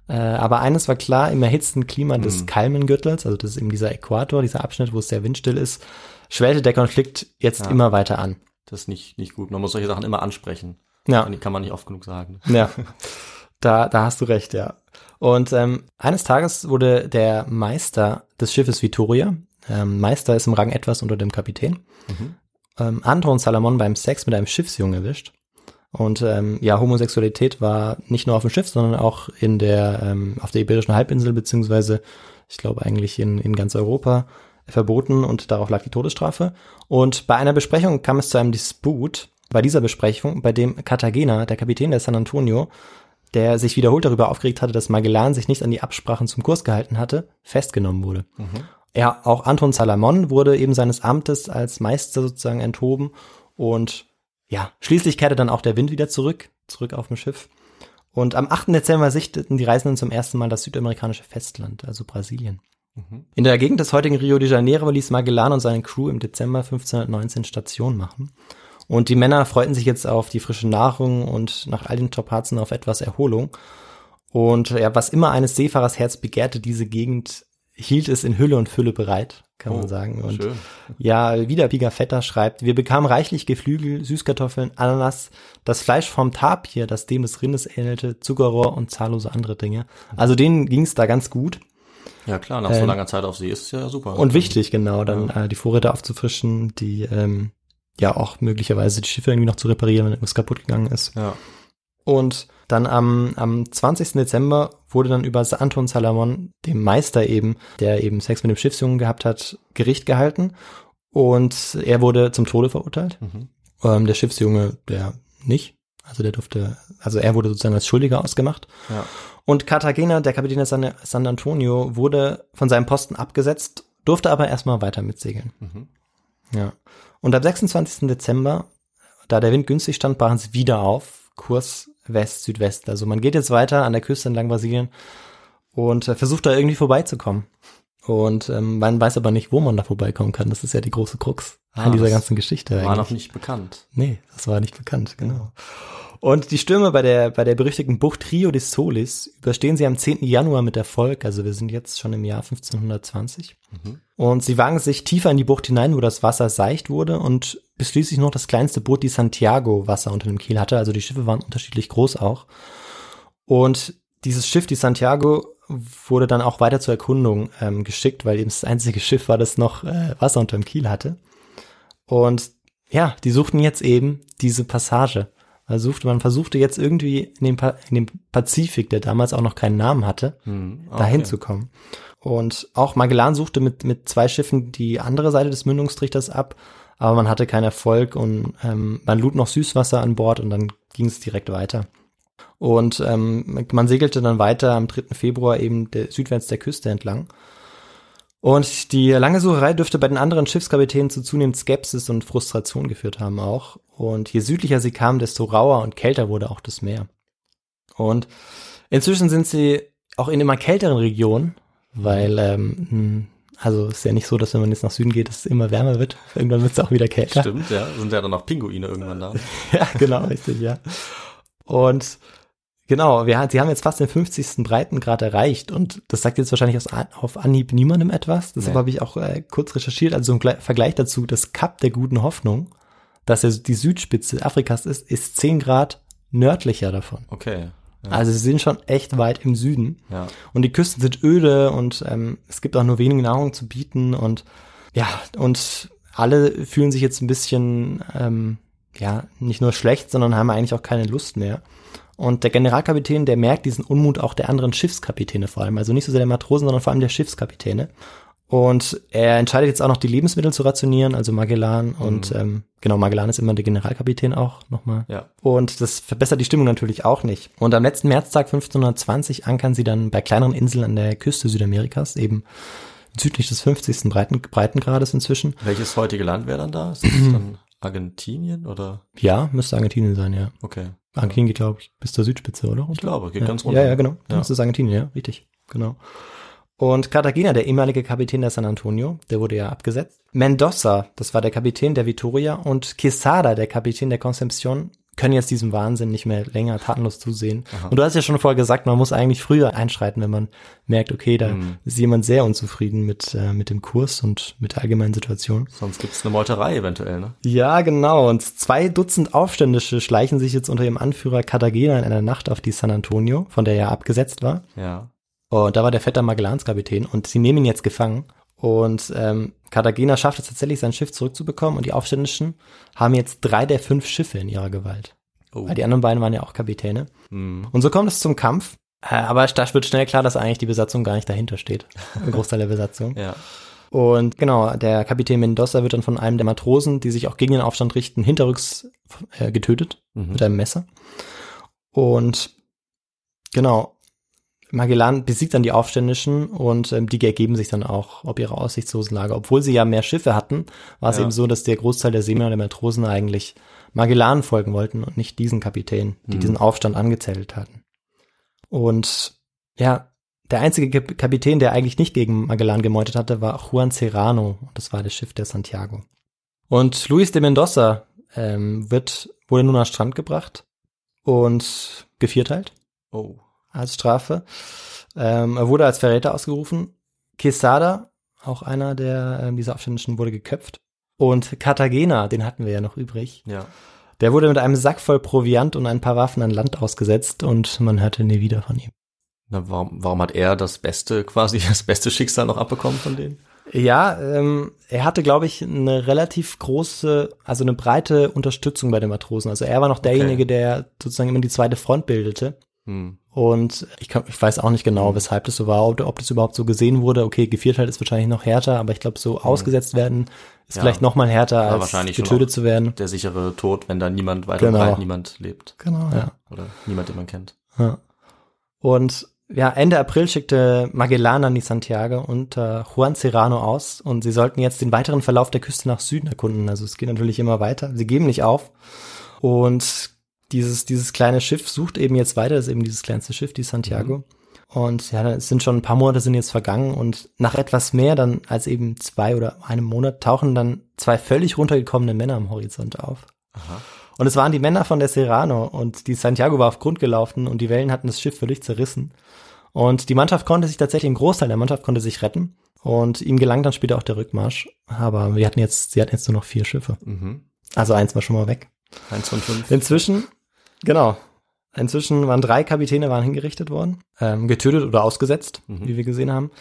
Äh, aber eines war klar, im erhitzten Klima des Kalmengürtels, also das ist eben dieser Äquator, dieser Abschnitt, wo es sehr windstill ist, schwellte der Konflikt jetzt Ja. immer weiter an. Das ist nicht, nicht gut. Man muss solche Sachen immer ansprechen. Ja, Die kann man nicht oft genug sagen. ja. Da, da hast du recht, ja. Und ähm, eines Tages wurde der Meister des Schiffes Vittoria, ähm, Meister ist im Rang etwas unter dem Kapitän, ähm, Anton Salamon beim Sex mit einem Schiffsjungen erwischt. Und ähm, ja, Homosexualität war nicht nur auf dem Schiff, sondern auch in der ähm, auf der Iberischen Halbinsel beziehungsweise ich glaube eigentlich in, in ganz Europa verboten und darauf lag die Todesstrafe. Und bei einer Besprechung kam es zu einem Disput. Bei dieser Besprechung, bei dem Cartagena, der Kapitän der San Antonio, der sich wiederholt darüber aufgeregt hatte, dass Magellan sich nicht an die Absprachen zum Kurs gehalten hatte, festgenommen wurde. Ja, auch Anton Salamon wurde eben seines Amtes als Meister sozusagen enthoben und ja, schließlich kehrte dann auch der Wind wieder zurück, zurück auf dem Schiff. Und am 8. Dezember sichteten die Reisenden zum ersten Mal das südamerikanische Festland, also Brasilien. In der Gegend des heutigen Rio de Janeiro ließ Magellan und seine Crew im Dezember 1519 Station machen. Und die Männer freuten sich jetzt auf die frische Nahrung und nach all den Topazen auf etwas Erholung. Und ja, was immer eines Seefahrers Herz begehrte, diese Gegend hielt es in Hülle und Fülle bereit, kann man Oh, sagen. Und schön. ja, wieder Pigafetta schreibt, wir bekamen reichlich Geflügel, Süßkartoffeln, Ananas, das Fleisch vom Tapir, das dem des Rindes ähnelte, Zuckerrohr und zahllose andere Dinge. Also denen ging es da ganz gut. Ja klar, nach so Ähm, langer Zeit auf See ist es ja super. Und wichtig, genau, dann äh, die Vorräte aufzufrischen, die ähm, ja auch möglicherweise die Schiffe irgendwie noch zu reparieren, wenn irgendwas kaputt gegangen ist. Ja. Und dann am, am 20. Dezember wurde dann über Anton Salamon, dem Meister eben, der eben Sex mit dem Schiffsjungen gehabt hat, Gericht gehalten. Und er wurde zum Tode verurteilt. Mhm. Ähm, der Schiffsjunge, der nicht. Also der durfte, also er wurde sozusagen als Schuldiger ausgemacht. Ja. Und Cartagena, der Kapitän des San, San Antonio, wurde von seinem Posten abgesetzt, durfte aber erstmal weiter mitsegeln. Mhm. Ja. Und am 26. Dezember, da der Wind günstig stand, brachen sie wieder auf, Kurs West-Südwest. Also man geht jetzt weiter an der Küste entlang Brasilien und äh, versucht da irgendwie vorbeizukommen. Und ähm, man weiß aber nicht, wo man da vorbeikommen kann. Das ist ja die große Krux Ah, an dieser ganzen Geschichte. War eigentlich. noch nicht bekannt. Nee, das war nicht bekannt, genau. Und die Stürme bei der, bei der berüchtigten Bucht Rio de Solis überstehen sie am 10. Januar mit Erfolg. Also wir sind jetzt schon im Jahr 1520. Und sie wagen sich tiefer in die Bucht hinein, wo das Wasser seicht wurde und bis schließlich noch das kleinste Boot, die Santiago, Wasser unter dem Kiel hatte. Also die Schiffe waren unterschiedlich groß auch. Und dieses Schiff, die Santiago, wurde dann auch weiter zur Erkundung ähm, geschickt, weil eben das einzige Schiff war, das noch äh, Wasser unter dem Kiel hatte. Und ja, die suchten jetzt eben diese Passage. Man, suchte, man versuchte jetzt irgendwie in dem, Pa- in dem Pazifik, der damals auch noch keinen Namen hatte, Hm. Ah, dahin okay. zu kommen. Und auch Magellan suchte mit, mit zwei Schiffen die andere Seite des Mündungstrichters ab, aber man hatte keinen Erfolg und ähm, man lud noch Süßwasser an Bord und dann ging es direkt weiter. Und ähm, man segelte dann weiter am 3. Februar eben der, südwärts der Küste entlang. Und die lange Sucherei dürfte bei den anderen Schiffskapitänen zu zunehmend Skepsis und Frustration geführt haben auch. Und je südlicher sie kamen, desto rauer und kälter wurde auch das Meer. Und inzwischen sind sie auch in immer kälteren Regionen, weil, ähm, hm, also ist ja nicht so, dass wenn man jetzt nach Süden geht, es immer wärmer wird. Irgendwann wird es auch wieder kälter. Stimmt, ja. Sind ja dann noch Pinguine irgendwann da. Ja, genau, richtig, ja. Und Genau, wir, sie haben jetzt fast den 50. Breitengrad erreicht und das sagt jetzt wahrscheinlich aus, auf Anhieb niemandem etwas. Deshalb Nee. habe ich auch äh, kurz recherchiert, also so ein Gle- Vergleich dazu, das Kap der guten Hoffnung, dass ja die Südspitze Afrikas ist, ist 10 Grad nördlicher davon. Okay. Ja. Also sie sind schon echt weit im Süden. ja. Und die Küsten sind öde und ähm, es gibt auch nur wenig Nahrung zu bieten und ja, und alle fühlen sich jetzt ein bisschen, ähm, ja, nicht nur schlecht, sondern haben eigentlich auch keine Lust mehr. Und der Generalkapitän, der merkt diesen Unmut auch der anderen Schiffskapitäne vor allem. Also nicht so sehr der Matrosen, sondern vor allem der Schiffskapitäne. Und er entscheidet jetzt auch noch die Lebensmittel zu rationieren, also Magellan und ähm, genau, Magellan ist immer der Generalkapitän auch nochmal. Ja. Und das verbessert die Stimmung natürlich auch nicht. Und am letzten Märztag 1520 ankern sie dann bei kleineren Inseln an der Küste Südamerikas, eben südlich des 50. Breiten, Breitengrades inzwischen. Welches heutige Land wäre dann da? Ist das dann Argentinien oder? Ja, müsste Argentinien sein, ja. Okay. Argentinien geht, glaube ich, bis zur Südspitze, oder? Ich glaube, geht ja. ganz runter. Ja, ja, genau. Ja. Das ist Argentinien, ja, richtig. Genau. Und Cartagena, der ehemalige Kapitän der San Antonio, der wurde ja abgesetzt. Mendoza, das war der Kapitän der Vitoria und Quesada, der Kapitän der Concepcion, können jetzt diesem Wahnsinn nicht mehr länger tatenlos zusehen. Und du hast ja schon vorher gesagt, man muss eigentlich früher einschreiten, wenn man merkt, okay, da Mhm. ist jemand sehr unzufrieden mit, äh, mit dem Kurs und mit der allgemeinen Situation. Sonst gibt's eine Meuterei eventuell, ne? Ja, genau. Und zwei Dutzend Aufständische schleichen sich jetzt unter ihrem Anführer Cartagena in einer Nacht auf die San Antonio, von der er abgesetzt war. Ja. Und da war der Vetter Magellankapitän und sie nehmen ihn jetzt gefangen. Und ähm, Cartagena schafft es tatsächlich, sein Schiff zurückzubekommen und die Aufständischen haben jetzt drei der fünf Schiffe in ihrer Gewalt. Oh. Weil die anderen beiden waren ja auch Kapitäne. Mhm. Und so kommt es zum Kampf. Äh, aber da wird schnell klar, dass eigentlich die Besatzung gar nicht dahinter steht. Ein Großteil der Besatzung. Ja. Und genau, der Kapitän Mendoza wird dann von einem der Matrosen, die sich auch gegen den Aufstand richten, hinterrücks äh, getötet Mhm. mit einem Messer. Und genau, Magellan besiegt dann die Aufständischen und ähm, die ergeben sich dann auch ob ihre aussichtslosen Lage. Obwohl sie ja mehr Schiffe hatten, war es Ja. eben so, dass der Großteil der Seemänner und der Matrosen eigentlich Magellan folgen wollten und nicht diesen Kapitän, die Mhm. diesen Aufstand angezettelt hatten. Und ja, der einzige Kap- Kapitän, der eigentlich nicht gegen Magellan gemeutet hatte, war Juan Serrano. Das war das Schiff der Santiago. Und Luis de Mendoza ähm, wird, wurde nun an Strand gebracht und gevierteilt Oh. Als Strafe. Ähm, er wurde als Verräter ausgerufen. Quesada, auch einer der ähm, dieser Aufständischen, wurde geköpft. Und Cartagena, den hatten wir ja noch übrig, Ja. der wurde mit einem Sack voll Proviant und ein paar Waffen an Land ausgesetzt und man hörte nie wieder von ihm. Na, warum, warum hat er das beste, quasi das beste Schicksal noch abbekommen von denen? Ja, ähm, er hatte, glaube ich, eine relativ große, also eine breite Unterstützung bei den Matrosen. Also er war noch derjenige, der sozusagen immer die zweite Front bildete. Hm. Und ich, kann, ich weiß auch nicht genau, weshalb das so war, ob, ob das überhaupt so gesehen wurde. Okay, Gevierteilt ist wahrscheinlich noch härter, aber ich glaube, so ausgesetzt werden ist Ja. vielleicht noch mal härter, Ja, als getötet zu werden. Der sichere Tod, wenn da niemand weiter Genau. breit niemand lebt. Genau, ja. Oder niemand, den man kennt. ja. Und ja, Ende April schickte Magellan an die Santiago unter Juan Serrano aus und sie sollten jetzt den weiteren Verlauf der Küste nach Süden erkunden. Also es geht natürlich immer weiter. Sie geben nicht auf. Und dieses, dieses kleine Schiff sucht eben jetzt weiter, das ist eben dieses kleinste Schiff, die Santiago. Und ja, es sind schon ein paar Monate sind jetzt vergangen und nach etwas mehr dann als eben zwei oder einem Monat tauchen dann zwei völlig runtergekommene Männer am Horizont auf. Aha. Und es waren die Männer von der Serrano und die Santiago war auf Grund gelaufen und die Wellen hatten das Schiff völlig zerrissen. Und die Mannschaft konnte sich tatsächlich, ein Großteil der Mannschaft konnte sich retten. Und ihm gelang dann später auch der Rückmarsch. Aber wir hatten jetzt, sie hatten jetzt nur noch vier Schiffe. Mhm. Also eins war schon mal weg. Eins von fünf. Inzwischen, genau. Inzwischen waren drei Kapitäne waren hingerichtet worden, ähm, getötet oder ausgesetzt, Mhm. wie wir gesehen haben.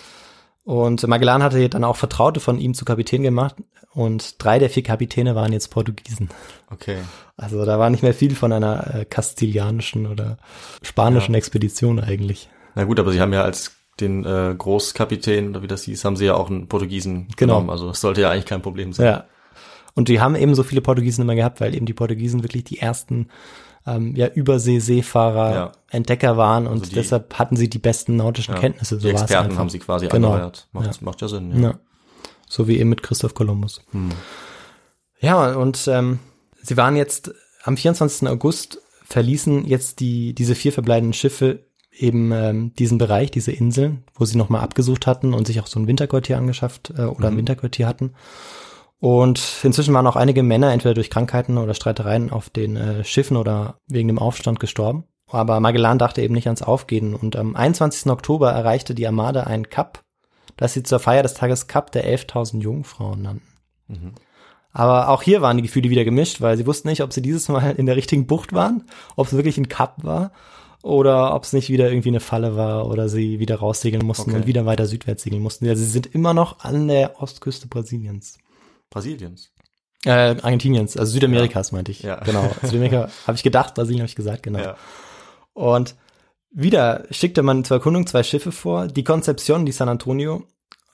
Und Magellan hatte dann auch Vertraute von ihm zu Kapitän gemacht und drei der vier Kapitäne waren jetzt Portugiesen. Okay. Also da war nicht mehr viel von einer äh, kastilianischen oder spanischen Ja. Expedition eigentlich. Na gut, aber sie haben ja als den äh, Großkapitän, oder wie das hieß, haben sie ja auch einen Portugiesen Genau. genommen. Also das sollte ja eigentlich kein Problem sein. Ja. Und die haben eben so viele Portugiesen immer gehabt, weil eben die Portugiesen wirklich die ersten ähm, ja, Übersee-Seefahrer, Ja. Entdecker waren und Also die- deshalb hatten sie die besten nautischen Ja. Kenntnisse. So Die Experten haben sie quasi Genau. angeheuert. Macht, Ja. macht ja Sinn. Ja. So wie eben mit Christoph Kolumbus. Hm. Ja, und ähm, sie waren jetzt am 24. August verließen jetzt die diese vier verbleibenden Schiffe eben ähm, diesen Bereich, diese Inseln, wo sie nochmal abgesucht hatten und sich auch so ein Winterquartier angeschafft äh, oder ein Mhm. Winterquartier hatten. Und inzwischen waren auch einige Männer entweder durch Krankheiten oder Streitereien auf den äh, Schiffen oder wegen dem Aufstand gestorben. Aber Magellan dachte eben nicht ans Aufgehen und am 21. Oktober erreichte die Armada ein Kap, das sie zur Feier des Tages Kap der 11.000 Jungfrauen nannten. Aber auch hier waren die Gefühle wieder gemischt, weil sie wussten nicht, ob sie dieses Mal in der richtigen Bucht waren, ob es wirklich ein Kap war oder ob es nicht wieder irgendwie eine Falle war oder sie wieder raussegeln mussten Okay. und wieder weiter südwärts segeln mussten. Also sie sind immer noch an der Ostküste Brasiliens. Brasiliens. Äh, Argentiniens, also Südamerikas meinte ich. Ja. Genau. Südamerika habe ich gedacht, Brasilien habe ich gesagt, genau. Und wieder schickte man zur Erkundung zwei Schiffe vor, die Concepcion, die San Antonio.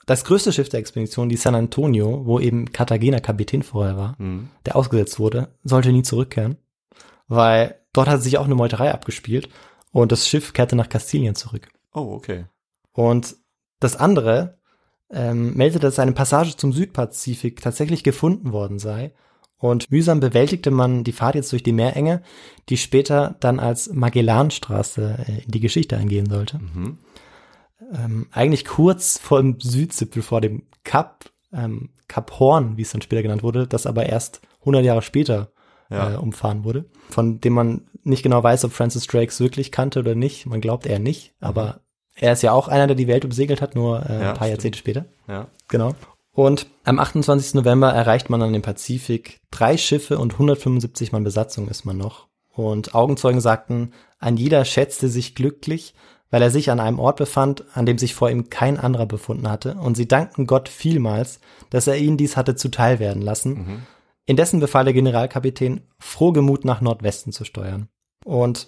Das größte Schiff der Expedition, die San Antonio, wo eben Cartagena Kapitän vorher war, Mhm. der ausgesetzt wurde, sollte nie zurückkehren, weil dort hat sich auch eine Meuterei abgespielt und das Schiff kehrte nach Kastilien zurück. Oh, okay. Und das andere ähm, meldete, dass eine Passage zum Südpazifik tatsächlich gefunden worden sei. Und mühsam bewältigte man die Fahrt jetzt durch die Meerenge, die später dann als Magellanstraße äh, in die Geschichte eingehen sollte. Mhm. Ähm, eigentlich kurz vor dem Südzipfel, vor dem Kap, ähm, Kap Horn, wie es dann später genannt wurde, das aber erst 100 Jahre später Ja. äh, umfahren wurde, von dem man nicht genau weiß, ob Francis Drakes wirklich kannte oder nicht. Man glaubt eher nicht, aber er ist ja auch einer, der die Welt umsegelt hat, nur äh, Ja, ein paar stimmt. Jahrzehnte später. Ja. Genau. Und am 28. November erreicht man dann den Pazifik. Drei Schiffe und 175 Mann Besatzung ist man noch. Und Augenzeugen sagten, ein jeder schätzte sich glücklich, weil er sich an einem Ort befand, an dem sich vor ihm kein anderer befunden hatte. Und sie dankten Gott vielmals, dass er ihnen dies hatte zuteil werden lassen. Indessen befahl der Generalkapitän, frohgemut nach Nordwesten zu steuern. Und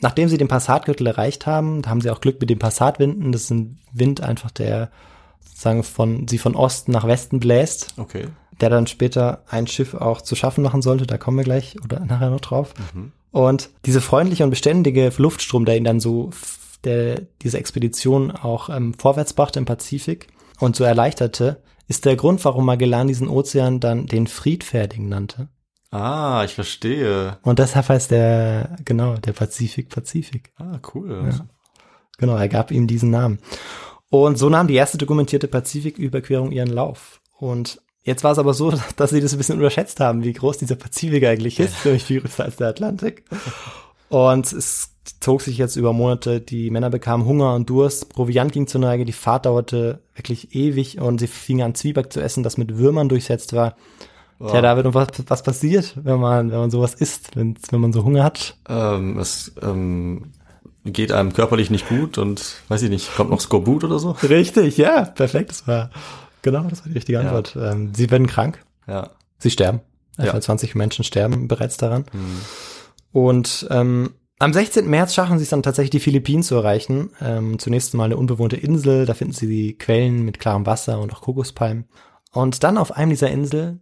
nachdem sie den Passatgürtel erreicht haben, da haben sie auch Glück mit den Passatwinden. Das ist ein Wind einfach, der sozusagen von, sie von Osten nach Westen bläst, Okay. der dann später ein Schiff auch zu schaffen machen sollte. Da kommen wir gleich oder nachher noch drauf. Und diese freundliche und beständige Luftstrom, der ihn dann so, der diese Expedition auch ähm, vorwärts brachte im Pazifik und so erleichterte, ist der Grund, warum Magellan diesen Ozean dann den Friedfertigen nannte. Ah, ich verstehe. Und deshalb heißt der, genau, der Pazifik Pazifik. Ah, cool. Genau, er gab ihm diesen Namen. Und so nahm die erste dokumentierte Pazifiküberquerung ihren Lauf. Und jetzt war es aber so, dass sie das ein bisschen unterschätzt haben, wie groß dieser Pazifik eigentlich ist, nämlich viel größer als der Atlantik. Und es zog sich jetzt über Monate, die Männer bekamen Hunger und Durst, Proviant ging zur Neige, die Fahrt dauerte wirklich ewig und sie fingen an Zwieback zu essen, das mit Würmern durchsetzt war. Tja, David, und was, was passiert, wenn man, wenn man sowas isst, wenn, wenn man so Hunger hat? Ähm, es ähm, geht einem körperlich nicht gut und weiß ich nicht, kommt noch Skorbut oder so? Richtig, ja, perfekt, das war, genau, das war die richtige Antwort. Ähm, sie werden krank, Ja. sie sterben. Ja. Etwa 20 Menschen sterben bereits daran. Und ähm, am 16. März schaffen sie es dann tatsächlich, die Philippinen zu erreichen. Ähm, zunächst mal eine unbewohnte Insel, da finden sie die Quellen mit klarem Wasser und auch Kokospalmen. Und dann auf einem dieser Inseln,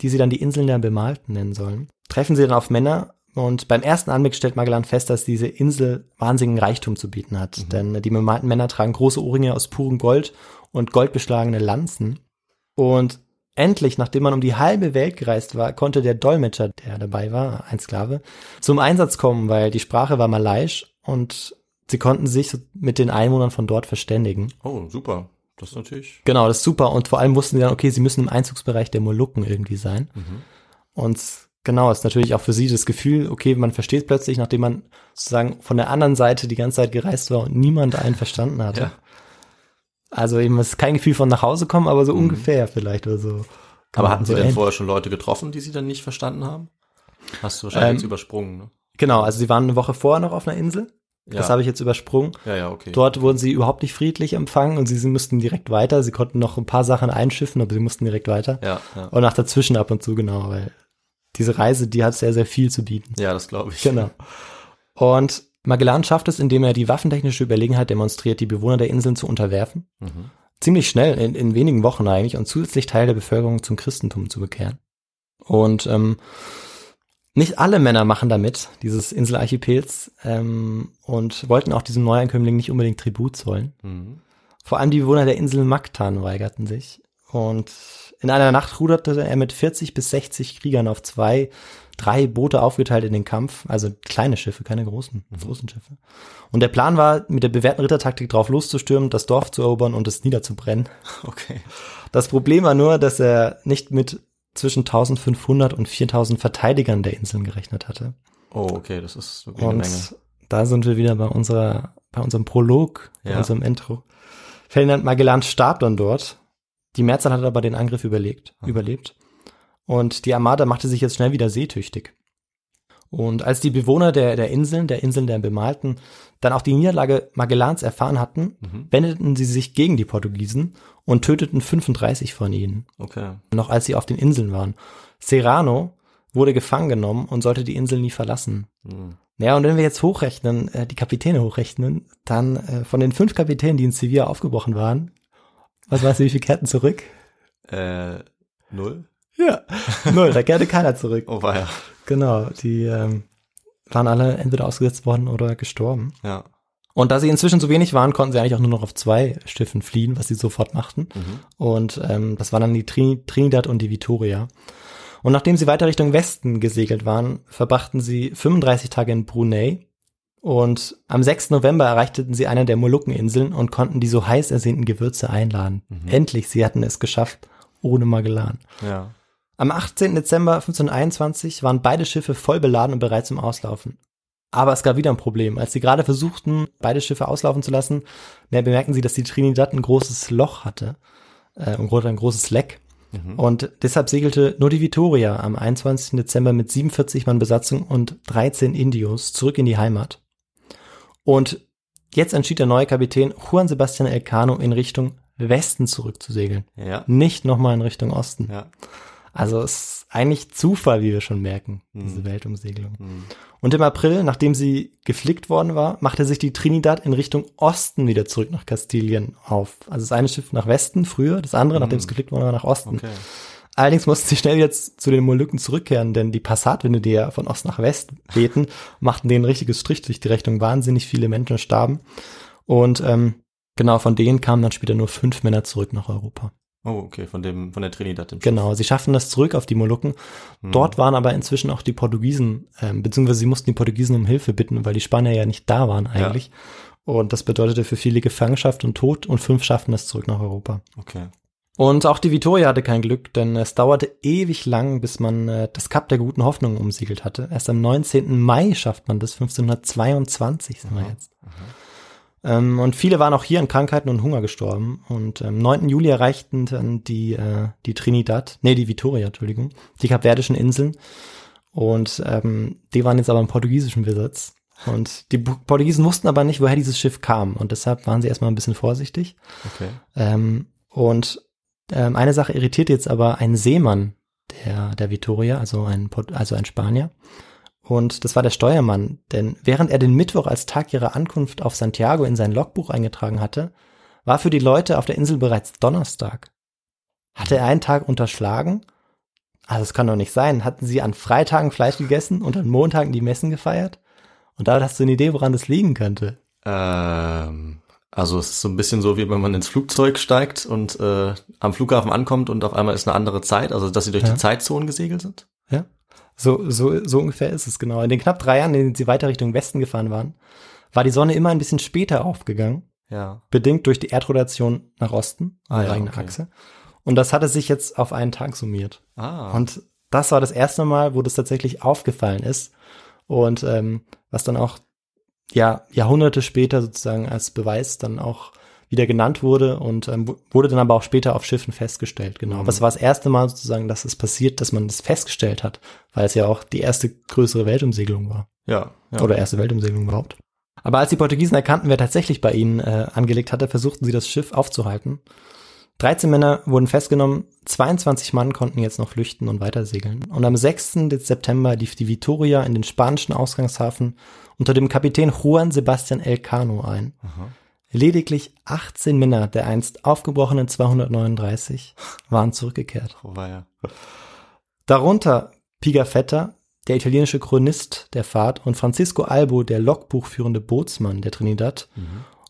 die sie dann die Inseln der Bemalten nennen sollen, treffen sie dann auf Männer. Und beim ersten Anblick stellt Magellan fest, dass diese Insel wahnsinnigen Reichtum zu bieten hat. Denn die bemalten Männer tragen große Ohrringe aus purem Gold und goldbeschlagene Lanzen. Und endlich, nachdem man um die halbe Welt gereist war, konnte der Dolmetscher, der dabei war, ein Sklave, zum Einsatz kommen, weil die Sprache war malaiisch und sie konnten sich mit den Einwohnern von dort verständigen. Oh, super. Das ist natürlich. Genau, das ist super. Und vor allem wussten sie dann, okay, sie müssen im Einzugsbereich der Molukken irgendwie sein. Und genau, ist natürlich auch für sie das Gefühl, okay, man versteht plötzlich, nachdem man sozusagen von der anderen Seite die ganze Zeit gereist war und niemand einen verstanden hatte. Ja. Also eben, es ist kein Gefühl von nach Hause kommen, aber so ungefähr vielleicht oder so. Aber hatten Sie denn vorher schon Leute getroffen, die Sie dann nicht verstanden haben? Hast du wahrscheinlich Ähm, jetzt übersprungen, ne? Genau, also sie waren eine Woche vorher noch auf einer Insel. Das Ja. habe ich jetzt übersprungen. Ja, ja, okay. Dort wurden sie überhaupt nicht friedlich empfangen und sie, sie mussten direkt weiter. Sie konnten noch ein paar Sachen einschiffen, aber sie mussten direkt weiter. Ja, ja. Und nach dazwischen ab und zu, genau, weil diese Reise, die hat sehr, sehr viel zu bieten. Ja, das glaube ich. Genau. Und Magellan schafft es, indem er die waffentechnische Überlegenheit demonstriert, die Bewohner der Inseln zu unterwerfen. Mhm. Ziemlich schnell, in, in wenigen Wochen eigentlich, und zusätzlich Teil der Bevölkerung zum Christentum zu bekehren. Und ähm, nicht alle Männer machen damit, dieses Inselarchipels, ähm, und wollten auch diesem Neuankömmling nicht unbedingt Tribut zollen. Mhm. Vor allem die Bewohner der Insel Mactan weigerten sich. Und in einer Nacht ruderte er mit 40 bis 60 Kriegern auf zwei, drei Boote aufgeteilt in den Kampf. Also kleine Schiffe, keine großen, großen Schiffe. Und der Plan war, mit der bewährten Rittertaktik drauf loszustürmen, das Dorf zu erobern und es niederzubrennen. Okay. Das Problem war nur, dass er nicht mit zwischen 1500 und 4000 Verteidigern der Inseln gerechnet hatte. Oh, okay, das ist wirklich eine Und Menge. da sind wir wieder bei unserer, bei unserem Prolog, bei Ja. unserem Intro. Ferdinand Magellan starb dann dort. Die Mehrzahl hat aber den Angriff überlegt, überlebt. Und die Armada machte sich jetzt schnell wieder seetüchtig. Und als die Bewohner der, der Inseln, der Inseln der Bemalten, dann auch die Niederlage Magellans erfahren hatten, wendeten sie sich gegen die Portugiesen und töteten 35 von ihnen Okay. noch als sie auf den Inseln waren. Serrano wurde gefangen genommen und sollte die Insel nie verlassen. Hm. Ja, und wenn wir jetzt hochrechnen, äh, die Kapitäne hochrechnen, dann äh, von den fünf Kapitänen, die in Sevilla aufgebrochen waren, was weißt du, wie viele kehrten zurück? Äh, null? Ja, null, da kehrte keiner zurück. Oh, war ja. Genau, die ähm, waren alle entweder ausgesetzt worden oder gestorben. Ja. Und da sie inzwischen so wenig waren, konnten sie eigentlich auch nur noch auf zwei Schiffen fliehen, was sie sofort machten. Mhm. Und ähm, das waren dann die Trini Trinidad und die Victoria. Und nachdem sie weiter Richtung Westen gesegelt waren, verbrachten sie 35 Tage in Brunei. Und am 6. November erreichten sie eine der Molukkeninseln und konnten die so heiß ersehnten Gewürze einladen. Endlich, sie hatten es geschafft, ohne Magellan. Ja. Am 18. Dezember 1521 waren beide Schiffe voll beladen und bereit zum Auslaufen. Aber es gab wieder ein Problem. Als sie gerade versuchten, beide Schiffe auslaufen zu lassen, na, bemerkten sie, dass die Trinidad ein großes Loch hatte, äh, und ein großes Leck. Und deshalb segelte nur die Victoria am 21. Dezember mit 47 Mann Besatzung und 13 Indios zurück in die Heimat. Und jetzt entschied der neue Kapitän Juan Sebastian Elcano in Richtung Westen zurückzusegeln, Ja. nicht nochmal in Richtung Osten. Ja. Also es ist eigentlich Zufall, wie wir schon merken, diese Weltumsegelung. Und im April, nachdem sie geflickt worden war, machte sich die Trinidad in Richtung Osten wieder zurück nach Kastilien auf. Also das eine Schiff nach Westen früher, das andere, nachdem es geflickt worden war, nach Osten. Okay. Allerdings mussten sie schnell z- zu den Molukken zurückkehren, denn die Passatwinde, die ja von Ost nach West wehten, machten denen ein richtiges Strich durch die Rechnung. Wahnsinnig viele Menschen starben. Und ähm, genau, von denen kamen dann später nur fünf Männer zurück nach Europa. Oh, okay, von dem, von der Trinidad. Dem Genau, sie schaffen das zurück auf die Molukken. Dort waren aber inzwischen auch die Portugiesen, ähm, beziehungsweise sie mussten die Portugiesen um Hilfe bitten, weil die Spanier ja nicht da waren eigentlich. Und das bedeutete für viele Gefangenschaft und Tod und fünf schafften es zurück nach Europa. Okay. Und auch die Victoria hatte kein Glück, denn es dauerte ewig lang, bis man äh, das Kap der guten Hoffnung umsiegelt hatte. Erst am 19. Mai schafft man das, 1522 sind wir jetzt. Ähm, und viele waren auch hier an Krankheiten und Hunger gestorben. Und am 9. Juli erreichten dann die, äh, die Trinidad, nee, die Victoria, Entschuldigung, die Kapverdischen Inseln. Und ähm, die waren jetzt aber im portugiesischen Besitz. Und die Portugiesen wussten aber nicht, woher dieses Schiff kam. Und deshalb waren sie erstmal ein bisschen vorsichtig. Okay. Ähm, und ähm, eine Sache irritiert jetzt aber einen Seemann der, der Victoria, also ein, also ein Spanier. Und das war der Steuermann, denn während er den Mittwoch als Tag ihrer Ankunft auf Santiago in sein Logbuch eingetragen hatte, war für die Leute auf der Insel bereits Donnerstag. Hatte er einen Tag unterschlagen? Also es kann doch nicht sein. Hatten sie an Freitagen Fleisch gegessen und an Montagen die Messen gefeiert? Und da hast du eine Idee, woran das liegen könnte. Ähm, also es ist so ein bisschen so, wie wenn man ins Flugzeug steigt und äh, am Flughafen ankommt und auf einmal ist eine andere Zeit, also dass sie durch Ja. die Zeitzonen gesegelt sind. So, so, so ungefähr ist es genau. In den knapp drei Jahren, in denen sie weiter Richtung Westen gefahren waren, war die Sonne immer ein bisschen später aufgegangen, Ja. bedingt durch die Erdrotation nach Osten, Ah, ihre ja, eigene okay. Achse. Und das hatte sich jetzt auf einen Tag summiert. Ah. Und das war das erste Mal, wo das tatsächlich aufgefallen ist. Und ähm, was dann auch ja Jahrhunderte später sozusagen als Beweis dann auch wieder genannt wurde und ähm, wu- wurde dann aber auch später auf Schiffen festgestellt. Genau. Aber es war das erste Mal sozusagen, dass es passiert, dass man das festgestellt hat, weil es ja auch die erste größere Weltumsegelung war. ja. ja. Oder erste Weltumsegelung überhaupt. Aber als die Portugiesen erkannten, wer tatsächlich bei ihnen äh, angelegt hatte, versuchten sie das Schiff aufzuhalten. 13 Männer wurden festgenommen, 22 Mann konnten jetzt noch flüchten und weitersegeln. Und am 6. September lief die Victoria in den spanischen Ausgangshafen unter dem Kapitän Juan Sebastian Elcano ein. Lediglich 18 Männer der einst aufgebrochenen 239 waren zurückgekehrt. Oh, war ja. Darunter Pigafetta, der italienische Chronist der Fahrt, und Francisco Albo, der logbuchführende Bootsmann der Trinidad.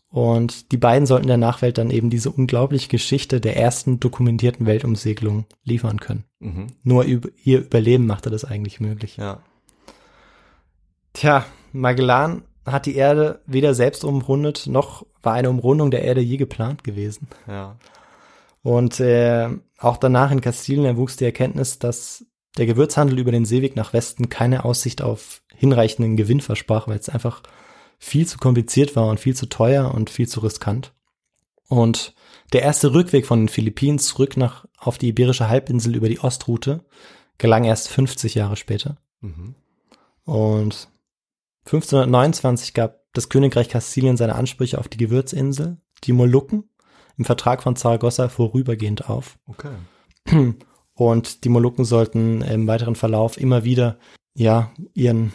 Und die beiden sollten der Nachwelt dann eben diese unglaubliche Geschichte der ersten dokumentierten Weltumsegelung liefern können. Mhm. Nur ihr Überleben machte das eigentlich möglich. Ja. Tja, Magellan hat die Erde weder selbst umrundet, noch war eine Umrundung der Erde je geplant gewesen. Ja. Und äh, auch danach in Kastilien erwuchs die Erkenntnis, dass der Gewürzhandel über den Seeweg nach Westen keine Aussicht auf hinreichenden Gewinn versprach, weil es einfach viel zu kompliziert war und viel zu teuer und viel zu riskant. Und der erste Rückweg von den Philippinen zurück nach, auf die Iberische Halbinsel über die Ostroute gelang erst 50 Jahre später. Mhm. Und 1529 gab das Königreich Kastilien seine Ansprüche auf die Gewürzinsel, die Molukken, im Vertrag von Zaragoza vorübergehend auf. Okay. Und die Molukken sollten im weiteren Verlauf immer wieder, ja, ihren,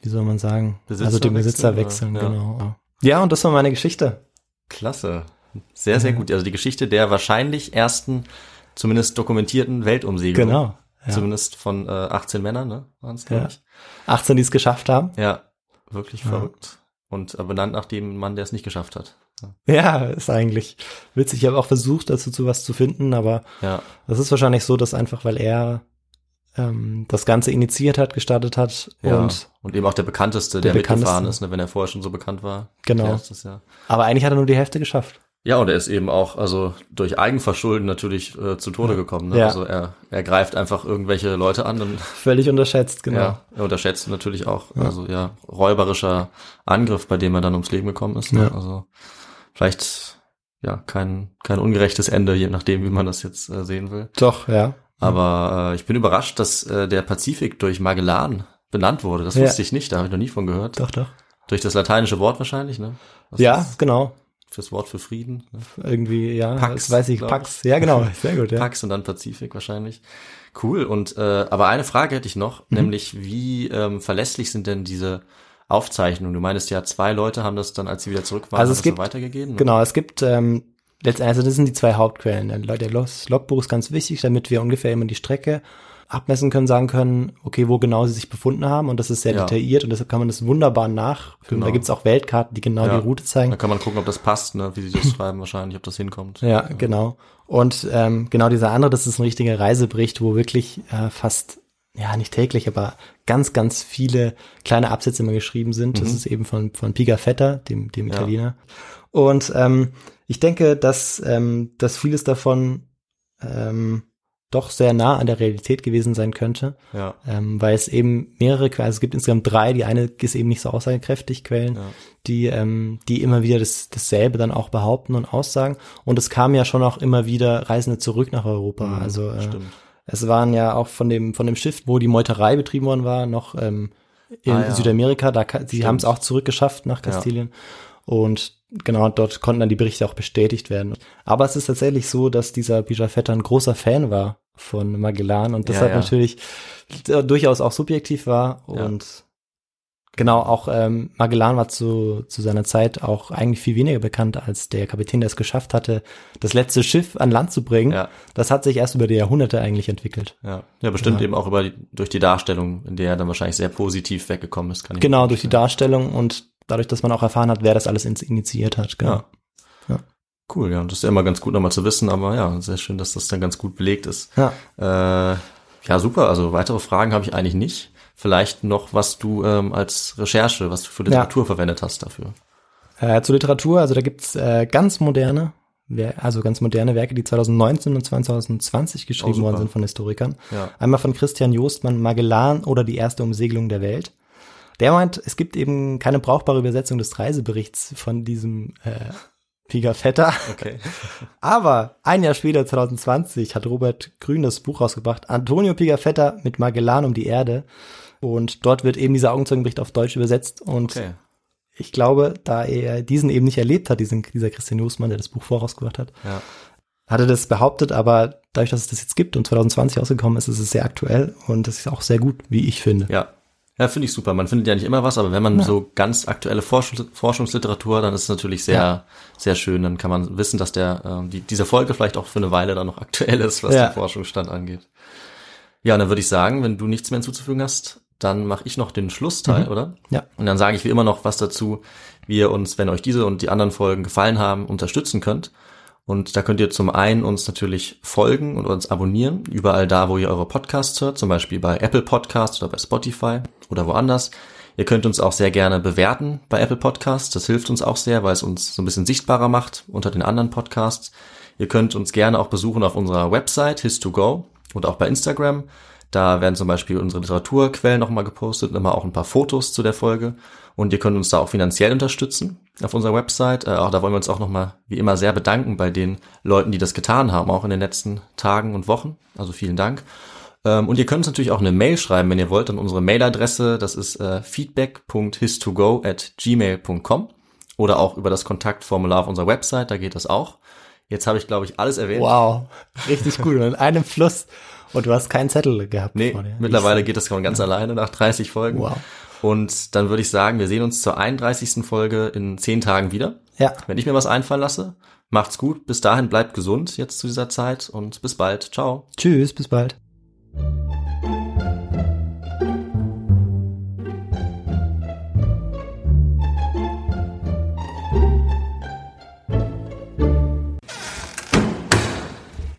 wie soll man sagen, Besitzer also den Besitzer wechseln, wechseln? Ja. genau. Ja, und das war meine Geschichte. Klasse. Sehr, sehr gut. Also die Geschichte der wahrscheinlich ersten, zumindest dokumentierten Weltumsegelung. Genau. Ja. Zumindest von äh, 18 Männern, ne? Waren es, glaube Ja. ich. 18, die es geschafft haben. Ja, wirklich Ja. verrückt. Und äh, benannt nach dem Mann, der es nicht geschafft hat. Ja, ist eigentlich witzig. Ich habe auch versucht, dazu zu was zu finden, aber Ja, das ist wahrscheinlich so, dass einfach, weil er ähm, das Ganze initiiert hat, gestartet hat ja. und Und, eben auch der bekannteste, Der der, mitgefahren ist, ne, wenn er vorher schon so bekannt war. Genau. Erstes Jahr. aber eigentlich hat er nur die Hälfte geschafft. Ja, und er ist eben auch, also durch Eigenverschulden natürlich äh, zu Tode gekommen. Ne? Ja. Also er, er greift einfach irgendwelche Leute an und Völlig unterschätzt, genau. ja, er unterschätzt natürlich auch, also ja, räuberischer Angriff, bei dem er dann ums Leben gekommen ist. Ne? Ja. Also vielleicht ja kein kein ungerechtes Ende, je nachdem, wie man das jetzt äh, sehen will. Doch, ja. Aber äh, ich bin überrascht, dass äh, der Pazifik durch Magellan benannt wurde. Das Ja. wusste ich nicht, da habe ich noch nie von gehört. Doch, doch. Durch das lateinische Wort wahrscheinlich, ne? Was Ja, genau. Fürs Wort für Frieden. Ne? Irgendwie, ja, Pax, das weiß ich, Pax. Ja, genau, sehr gut, ja. Pax und dann Pazifik wahrscheinlich. Cool. Und äh, aber eine Frage hätte ich noch, Mhm. nämlich wie ähm, verlässlich sind denn diese Aufzeichnungen? Du meinst ja, zwei Leute haben das dann, als sie wieder zurück waren, Also es gibt- so weitergegeben. ne? Genau, es gibt ähm, letztendlich, also das sind die zwei Hauptquellen. Der Logbuch ist ganz wichtig, damit wir ungefähr immer die Strecke abmessen können, sagen können, okay, wo genau sie sich befunden haben und das ist sehr Ja. detailliert und deshalb kann man das wunderbar nachfilmen. Genau. Da gibt's auch Weltkarten, die genau Ja. die Route zeigen. Da kann man gucken, ob das passt, ne? wie sie das schreiben wahrscheinlich, ob das hinkommt. Ja, genau. Und ähm, genau dieser andere, das ist ein richtiger Reisebericht, wo wirklich äh, fast, ja nicht täglich, aber ganz, ganz viele kleine Absätze immer geschrieben sind. Das ist eben von, von Pigafetta, dem, dem Ja. Italiener. Und ähm, ich denke, dass, ähm, dass vieles davon ähm, doch sehr nah an der Realität gewesen sein könnte, Ja. ähm, weil es eben mehrere Quellen, also es gibt insgesamt drei, die eine ist eben nicht so aussagekräftig, Quellen, Ja. die, ähm, die immer wieder das, dasselbe dann auch behaupten und aussagen. Und es kamen ja schon auch immer wieder Reisende zurück nach Europa. Mhm, also äh, stimmt. es waren ja auch von dem, von dem Schiff, wo die Meuterei betrieben worden war, noch ähm, in Ah, ja. Südamerika, da sie Stimmt. haben es auch zurückgeschafft nach. Kastilien. Und genau, dort konnten dann die Berichte auch bestätigt werden. Aber es ist tatsächlich so, dass dieser Pigafetta ein großer Fan war von Magellan und Ja, deshalb ja. natürlich äh, durchaus auch subjektiv war Ja. und Genau, auch ähm, Magellan war zu, zu seiner Zeit auch eigentlich viel weniger bekannt als der Kapitän, der es geschafft hatte, das letzte Schiff an Land zu bringen. Ja. Das hat sich erst über die Jahrhunderte eigentlich entwickelt. Ja, ja bestimmt Ja. eben auch über die, durch die Darstellung, in der er dann wahrscheinlich sehr positiv weggekommen ist. Kann ich Genau, durch die. Darstellung und dadurch, dass man auch erfahren hat, wer das alles initiiert hat. Genau. Ja. Cool, ja, das ist ja immer ganz gut nochmal zu wissen, aber ja, sehr schön, dass das dann ganz gut belegt ist. Ja. Äh, ja, super, also weitere Fragen habe ich eigentlich nicht. Vielleicht noch, was du ähm, als Recherche, was du für Literatur verwendet hast dafür. Äh, zur Literatur, also da gibt's äh, ganz moderne, also ganz moderne Werke, die 2019 und 2020 geschrieben Oh, worden sind von Historikern. Ja. Einmal von Christian Jostmann, Magellan oder die erste Umsegelung der Welt. Der meint, es gibt eben keine brauchbare Übersetzung des Reiseberichts von diesem äh, Pigafetta. Okay. Aber ein Jahr später, 2020, hat Robert Grün das Buch rausgebracht, Antonio Pigafetta mit Magellan um die Erde. Und dort wird eben dieser Augenzeugenbericht auf Deutsch übersetzt. Und Okay. ich glaube, da er diesen eben nicht erlebt hat, diesen, dieser Christian Nussmann, der das Buch vorausgebracht hat, Ja. hat er das behauptet, aber dadurch, dass es das jetzt gibt und 2020 rausgekommen ist, ist es sehr aktuell und das ist auch sehr gut, wie ich finde. Ja. Ja, finde ich super. Man findet ja nicht immer was, aber wenn man so ganz aktuelle Forschungs Forschungsliteratur, dann ist es natürlich sehr, Ja. sehr schön. Dann kann man wissen, dass der, ähm, die, diese Folge vielleicht auch für eine Weile dann noch aktuell ist, was Ja. den Forschungsstand angeht. Ja, und dann würde ich sagen, wenn du nichts mehr hinzuzufügen hast, dann mache ich noch den Schlussteil, oder? Mhm. Ja. Und dann sage ich wie immer noch was dazu, wie ihr uns, wenn euch diese und die anderen Folgen gefallen haben, unterstützen könnt. Und da könnt ihr zum einen uns natürlich folgen und uns abonnieren, überall da, wo ihr eure Podcasts hört, zum Beispiel bei Apple Podcasts oder bei Spotify oder woanders. Ihr könnt uns auch sehr gerne bewerten bei Apple Podcasts. Das hilft uns auch sehr, weil es uns so ein bisschen sichtbarer macht unter den anderen Podcasts. Ihr könnt uns gerne auch besuchen auf unserer Website his2go und auch bei Instagram. Da werden zum Beispiel unsere Literaturquellen nochmal gepostet immer auch ein paar Fotos zu der Folge. Und ihr könnt uns da auch finanziell unterstützen auf unserer Website. Äh, auch da wollen wir uns auch nochmal wie immer sehr bedanken bei den Leuten, die das getan haben, auch in den letzten Tagen und Wochen. Also vielen Dank. Ähm, und ihr könnt uns natürlich auch eine Mail schreiben, wenn ihr wollt, an unsere Mailadresse. Das ist äh, feedback.histogo at gmail.com oder auch über das Kontaktformular auf unserer Website, da geht das auch. Jetzt habe ich, glaube ich, alles erwähnt. Wow, richtig gut. Und in einem Fluss. Und du hast keinen Zettel gehabt. Nee, dir. mittlerweile geht das schon ganz alleine nach 30 Folgen. Wow. Und dann würde ich sagen, wir sehen uns zur 31. Folge in 10 Tagen wieder. Ja, Wenn ich mir was einfallen lasse, macht's gut. Bis dahin bleibt gesund jetzt zu dieser Zeit und bis bald. Ciao. tschüss, bis bald.